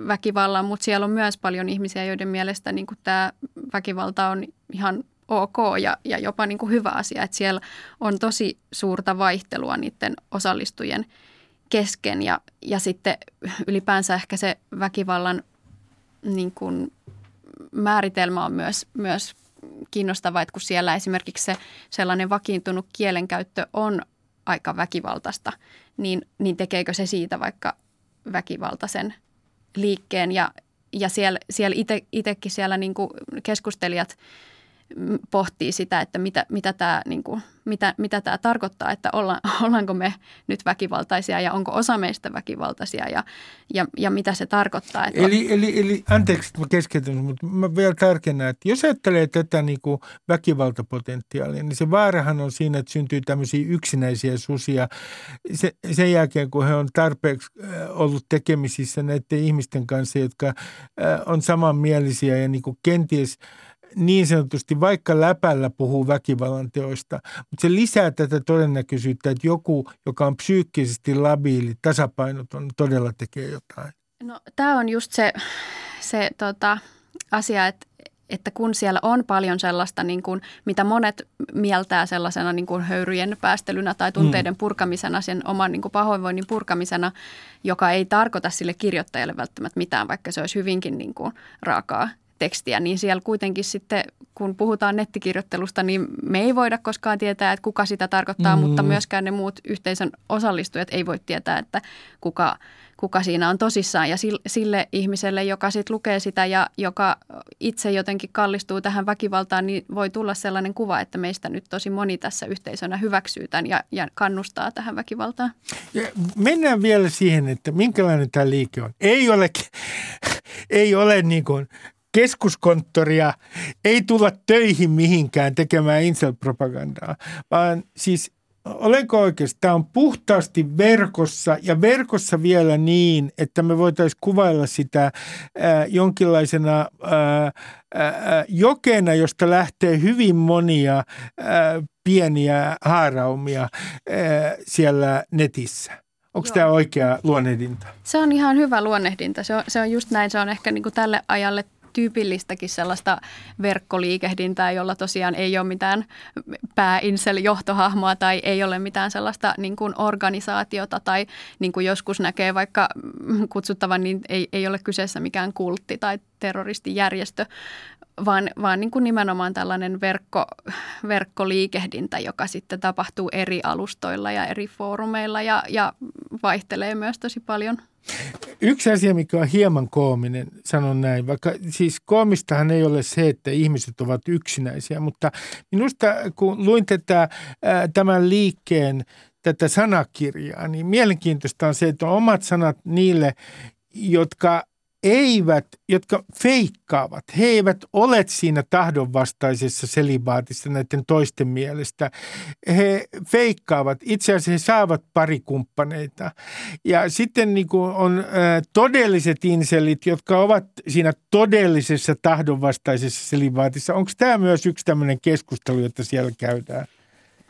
väkivallan, mutta siellä on myös paljon ihmisiä, joiden mielestä niin kuin tämä väkivalta on ihan ok ja, ja jopa niin kuin hyvä asia. Että siellä on tosi suurta vaihtelua niiden osallistujien – kesken ja, ja sitten ylipäänsä ehkä se väkivallan niin kuin määritelmä on myös, myös kiinnostava, että kun siellä esimerkiksi se sellainen vakiintunut kielenkäyttö on aika väkivaltaista, niin, niin tekeekö se siitä vaikka väkivaltaisen liikkeen ja, ja siellä, siellä itsekin siellä niin kuin keskustelijat – pohtii sitä, että mitä, mitä, tämä, niin kuin, mitä, mitä tämä tarkoittaa, että olla, ollaanko me nyt väkivaltaisia ja onko osa meistä väkivaltaisia ja, ja, ja mitä se tarkoittaa. Että eli, eli, eli anteeksi, että mä keskeytän, mutta mä vielä tarkennan, että jos ajattelee tätä niin kuin väkivaltapotentiaalia, niin se vaarahan on siinä, että syntyy tämmöisiä yksinäisiä susia se, sen jälkeen, kun he on tarpeeksi ollut tekemisissä näiden ihmisten kanssa, jotka on samanmielisiä ja niin kuin kenties – niin sanotusti vaikka läpällä puhuu väkivallan teoista, mutta se lisää tätä todennäköisyyttä, että joku, joka on psyykkisesti labiili, tasapainoton, todella tekee jotain. No tämä on just se, se tota, asia, että että kun siellä on paljon sellaista, niin kuin, mitä monet mieltää sellaisena niin kuin höyryjen päästelynä tai tunteiden mm. purkamisena, sen oman niin kuin pahoinvoinnin purkamisena, joka ei tarkoita sille kirjoittajalle välttämättä mitään, vaikka se olisi hyvinkin niin kuin raakaa tekstiä, niin siellä kuitenkin sitten, kun puhutaan nettikirjoittelusta, niin me ei voida koskaan tietää, että kuka sitä tarkoittaa, mm. mutta myöskään ne muut yhteisön osallistujat ei voi tietää, että kuka, kuka siinä on tosissaan. Ja sille ihmiselle, joka sitten lukee sitä ja joka itse jotenkin kallistuu tähän väkivaltaan, niin voi tulla sellainen kuva, että meistä nyt tosi moni tässä yhteisönä hyväksyy tämän ja, ja kannustaa tähän väkivaltaan. Ja mennään vielä siihen, että minkälainen tämä liike on. Ei ole, ei ole niin kuin keskuskonttoria, ei tulla töihin mihinkään tekemään incel-propagandaa, vaan siis olenko oikeasti, tämä on puhtaasti verkossa ja verkossa vielä niin, että me voitaisiin kuvailla sitä ää, jonkinlaisena jokena, josta lähtee hyvin monia pieniä haaraumia siellä netissä. Onko Joo. tämä oikea luonnehdinta? Se on ihan hyvä luonnehdinta. Se on, se on just näin. Se on ehkä niin kuin tälle ajalle tyypillistäkin sellaista verkkoliikehdintää, jolla tosiaan ei ole mitään pääinsel-johtohahmoa tai ei ole mitään sellaista niin kuin organisaatiota tai niin kuin joskus näkee vaikka kutsuttavan, niin ei, ei ole kyseessä mikään kultti tai terroristijärjestö, vaan, vaan niin kuin nimenomaan tällainen verkko, verkkoliikehdintä, joka sitten tapahtuu eri alustoilla ja eri foorumeilla ja, ja vaihtelee myös tosi paljon – Yksi asia, mikä on hieman koominen, sanon näin, vaikka siis koomistahan ei ole se, että ihmiset ovat yksinäisiä, mutta minusta kun luin tätä, tämän liikkeen tätä sanakirjaa, niin mielenkiintoista on se, että on omat sanat niille, jotka eivät, jotka feikkaavat, he eivät ole siinä tahdonvastaisessa selibaatissa näiden toisten mielestä. He feikkaavat, itse asiassa he saavat parikumppaneita. Ja sitten niin kuin on ä, todelliset inselit, jotka ovat siinä todellisessa tahdonvastaisessa selibaatissa. Onko tämä myös yksi tämmöinen keskustelu, jota siellä käydään?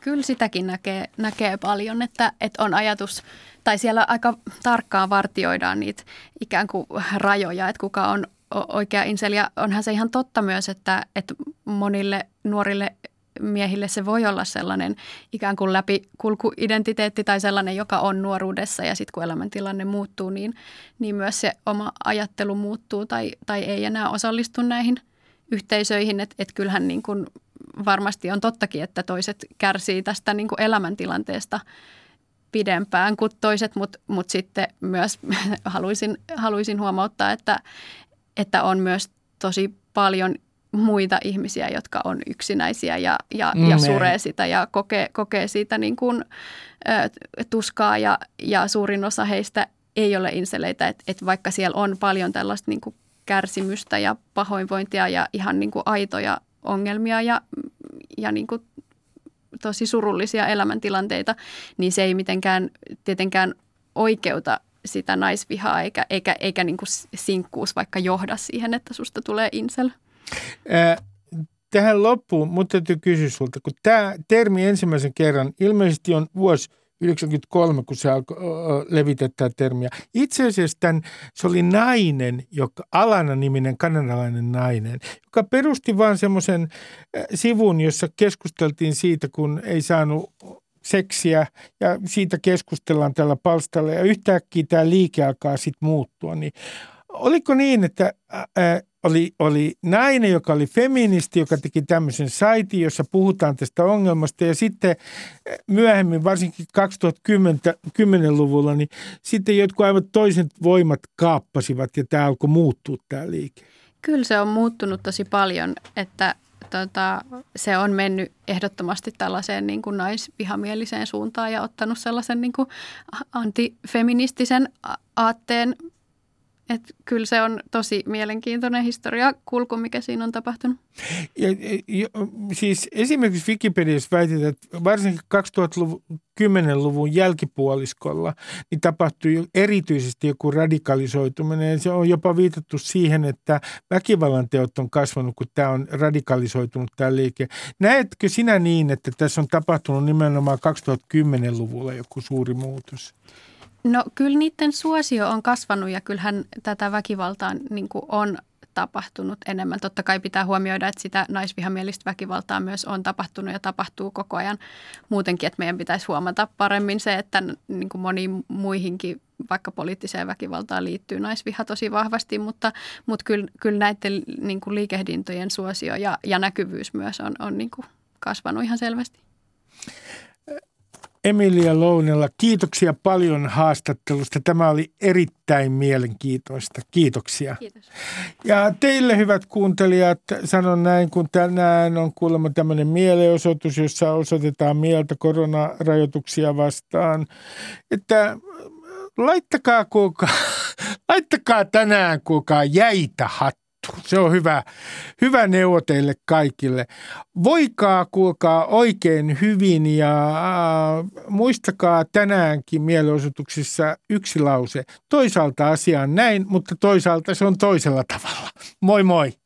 Kyllä sitäkin näkee, näkee paljon, että, että on ajatus, tai siellä aika tarkkaan vartioidaan niitä ikään kuin rajoja, että kuka on oikea insel. Ja onhan se ihan totta myös, että, että monille nuorille miehille se voi olla sellainen ikään kuin läpikulkuidentiteetti tai sellainen, joka on nuoruudessa ja sitten kun elämäntilanne muuttuu, niin, niin myös se oma ajattelu muuttuu tai, tai ei enää osallistu näihin yhteisöihin. Että et kyllähän niin kuin varmasti on tottakin, että toiset kärsii tästä niin kuin elämäntilanteesta pidempään kuin toiset, mutta mut sitten myös haluaisin, haluaisin huomauttaa, että, että on myös tosi paljon muita ihmisiä, jotka on yksinäisiä ja, ja, ja mm, suree sitä ja kokee, kokee siitä niin kuin, ä, tuskaa ja, ja suurin osa heistä ei ole inseleitä, että et vaikka siellä on paljon tällaista niin kuin kärsimystä ja pahoinvointia ja ihan niin kuin aitoja ongelmia ja, ja niin kuin tosi surullisia elämäntilanteita, niin se ei mitenkään tietenkään oikeuta sitä naisvihaa eikä, eikä, eikä niin kuin sinkkuus vaikka johda siihen, että susta tulee insel. Ää, tähän loppuun, mutta täytyy kysyä sulta, kun tämä termi ensimmäisen kerran ilmeisesti on vuosi 1993, kun se alkoi levitä tämä termiä. Itse asiassa tämän, se oli nainen, joka, Alana-niminen kanadalainen nainen, joka perusti vain semmoisen sivun, jossa keskusteltiin siitä, kun ei saanut seksiä ja siitä keskustellaan tällä palstalla ja yhtäkkiä tämä liike alkaa sitten muuttua. Niin oliko niin, että oli, oli nainen, joka oli feministi, joka teki tämmöisen saitin, jossa puhutaan tästä ongelmasta. Ja sitten eh, myöhemmin, varsinkin 2010-luvulla, niin sitten jotkut aivan toiset voimat kaappasivat ja tämä alkoi muuttua tämä liike. Kyllä se on muuttunut tosi paljon, että tota, se on mennyt ehdottomasti tällaiseen niin kuin naisvihamieliseen suuntaan ja ottanut sellaisen niin kuin antifeministisen aatteen et kyllä se on tosi mielenkiintoinen historia kulku, mikä siinä on tapahtunut. Ja, ja, siis esimerkiksi Wikipediassa väitetään, että varsinkin 2010-luvun jälkipuoliskolla niin tapahtui erityisesti joku radikalisoituminen. Se on jopa viitattu siihen, että väkivallan teot on kasvanut, kun tämä on radikalisoitunut tämä liike. Näetkö sinä niin, että tässä on tapahtunut nimenomaan 2010-luvulla joku suuri muutos? No kyllä niiden suosio on kasvanut ja kyllähän tätä väkivaltaa niin kuin on tapahtunut enemmän. Totta kai pitää huomioida, että sitä naisvihamielistä väkivaltaa myös on tapahtunut ja tapahtuu koko ajan muutenkin, että meidän pitäisi huomata paremmin se, että niin kuin moniin muihinkin vaikka poliittiseen väkivaltaan liittyy naisviha tosi vahvasti, mutta, mutta kyllä, kyllä näiden niin kuin liikehdintojen suosio ja, ja näkyvyys myös on, on niin kuin kasvanut ihan selvästi. Emilia Lounella, kiitoksia paljon haastattelusta. Tämä oli erittäin mielenkiintoista. Kiitoksia. Kiitos. Ja teille hyvät kuuntelijat, sanon näin, kun tänään on kuulemma tämmöinen mielenosoitus, jossa osoitetaan mieltä koronarajoituksia vastaan, että laittakaa kuulkaa, laittakaa tänään kuulkaa jäitä hattu se on hyvä, hyvä neuvo teille kaikille. Voikaa, kuulkaa oikein hyvin ja äh, muistakaa tänäänkin mielenosoituksissa yksi lause. Toisaalta asia on näin, mutta toisaalta se on toisella tavalla. Moi moi!